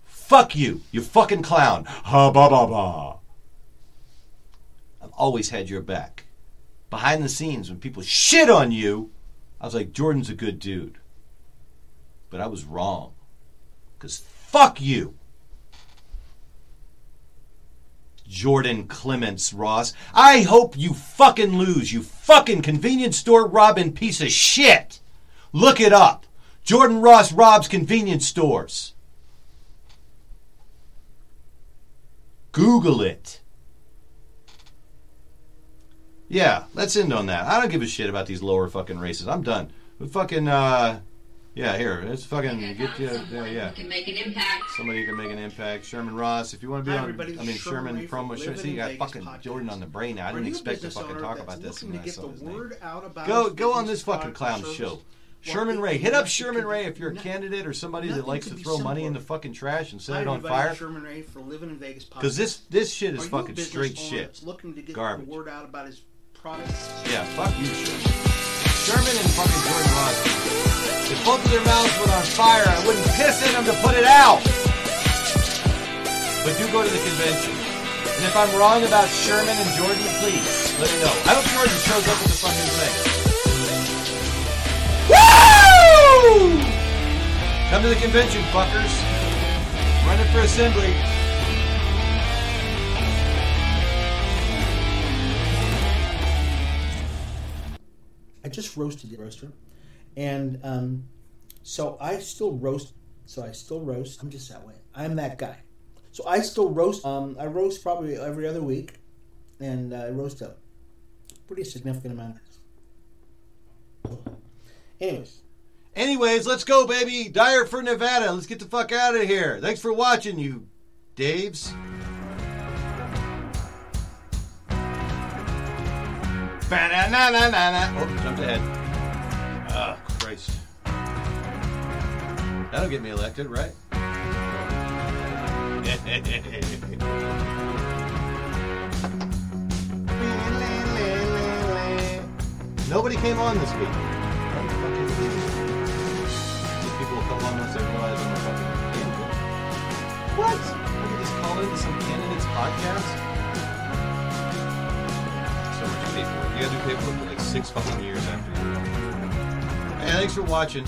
A: Fuck you, you fucking clown. Ha ba ba ba. I've always had your back. behind the scenes when people shit on you, I was like, Jordan's a good dude. But I was wrong. Because fuck you. Jordan Clements Ross. I hope you fucking lose, you fucking convenience store robbing piece of shit. Look it up. Jordan Ross robs convenience stores. Google it. Yeah, let's end on that. I don't give a shit about these lower fucking races. I'm done. But fucking, uh, yeah, here, let's fucking
C: I
A: get you,
C: someone
A: yeah, yeah.
C: can make an impact.
A: Somebody who can make an impact. Sherman Ross, if you want to be
D: Hi,
A: on,
D: everybody.
A: I mean
D: Sherman
A: Sherman
D: from
A: promo. Sure, see, you got
D: Vegas
A: fucking
D: podcast.
A: Jordan on the brain now. I didn't expect to fucking talk about this
D: looking
A: when
D: to
A: I
D: get
A: saw
D: the
A: his name.
D: word out about
A: Go, go on this fucking
D: product or
A: clown
D: service?
A: show. Sherman Ray, hit up Sherman Ray if you're a candidate or somebody that likes to throw money
D: in
A: the fucking trash and set it on fire.
D: Sherman Ray for Living in Vegas.
A: Because this this shit is fucking straight shit.
D: looking to get
A: Garbage.
D: the word out about his product.
A: Yeah, fuck you, Sherman. Sherman and fucking Jordan Ross. If both of their mouths were on fire, I wouldn't piss in them to put it out. But do go to the convention. And if I'm wrong about Sherman and Jordan, please let me know. I hope Jordan shows up at the fucking thing. Woo! Come to the convention, fuckers. Running for assembly.
F: I just roasted the roaster, and um, so I still roast. So I still roast. I'm just that way. I'm that guy. So I still roast. Um, I roast probably every other week, and uh, I roast a pretty significant amount. Anyways,
A: Anyways, let's go, baby. Dyer for Nevada. Let's get the fuck out of here. Thanks for watching, you Daves. Ba-na-na-na-na-na. Oh, jumped ahead. Oh, Christ. That'll get me elected, right? [LAUGHS] Nobody came on this week. What? I can just call into some candidate's podcast? So much paperwork. You gotta do paperwork for like six fucking years after you. Hey, thanks for watching.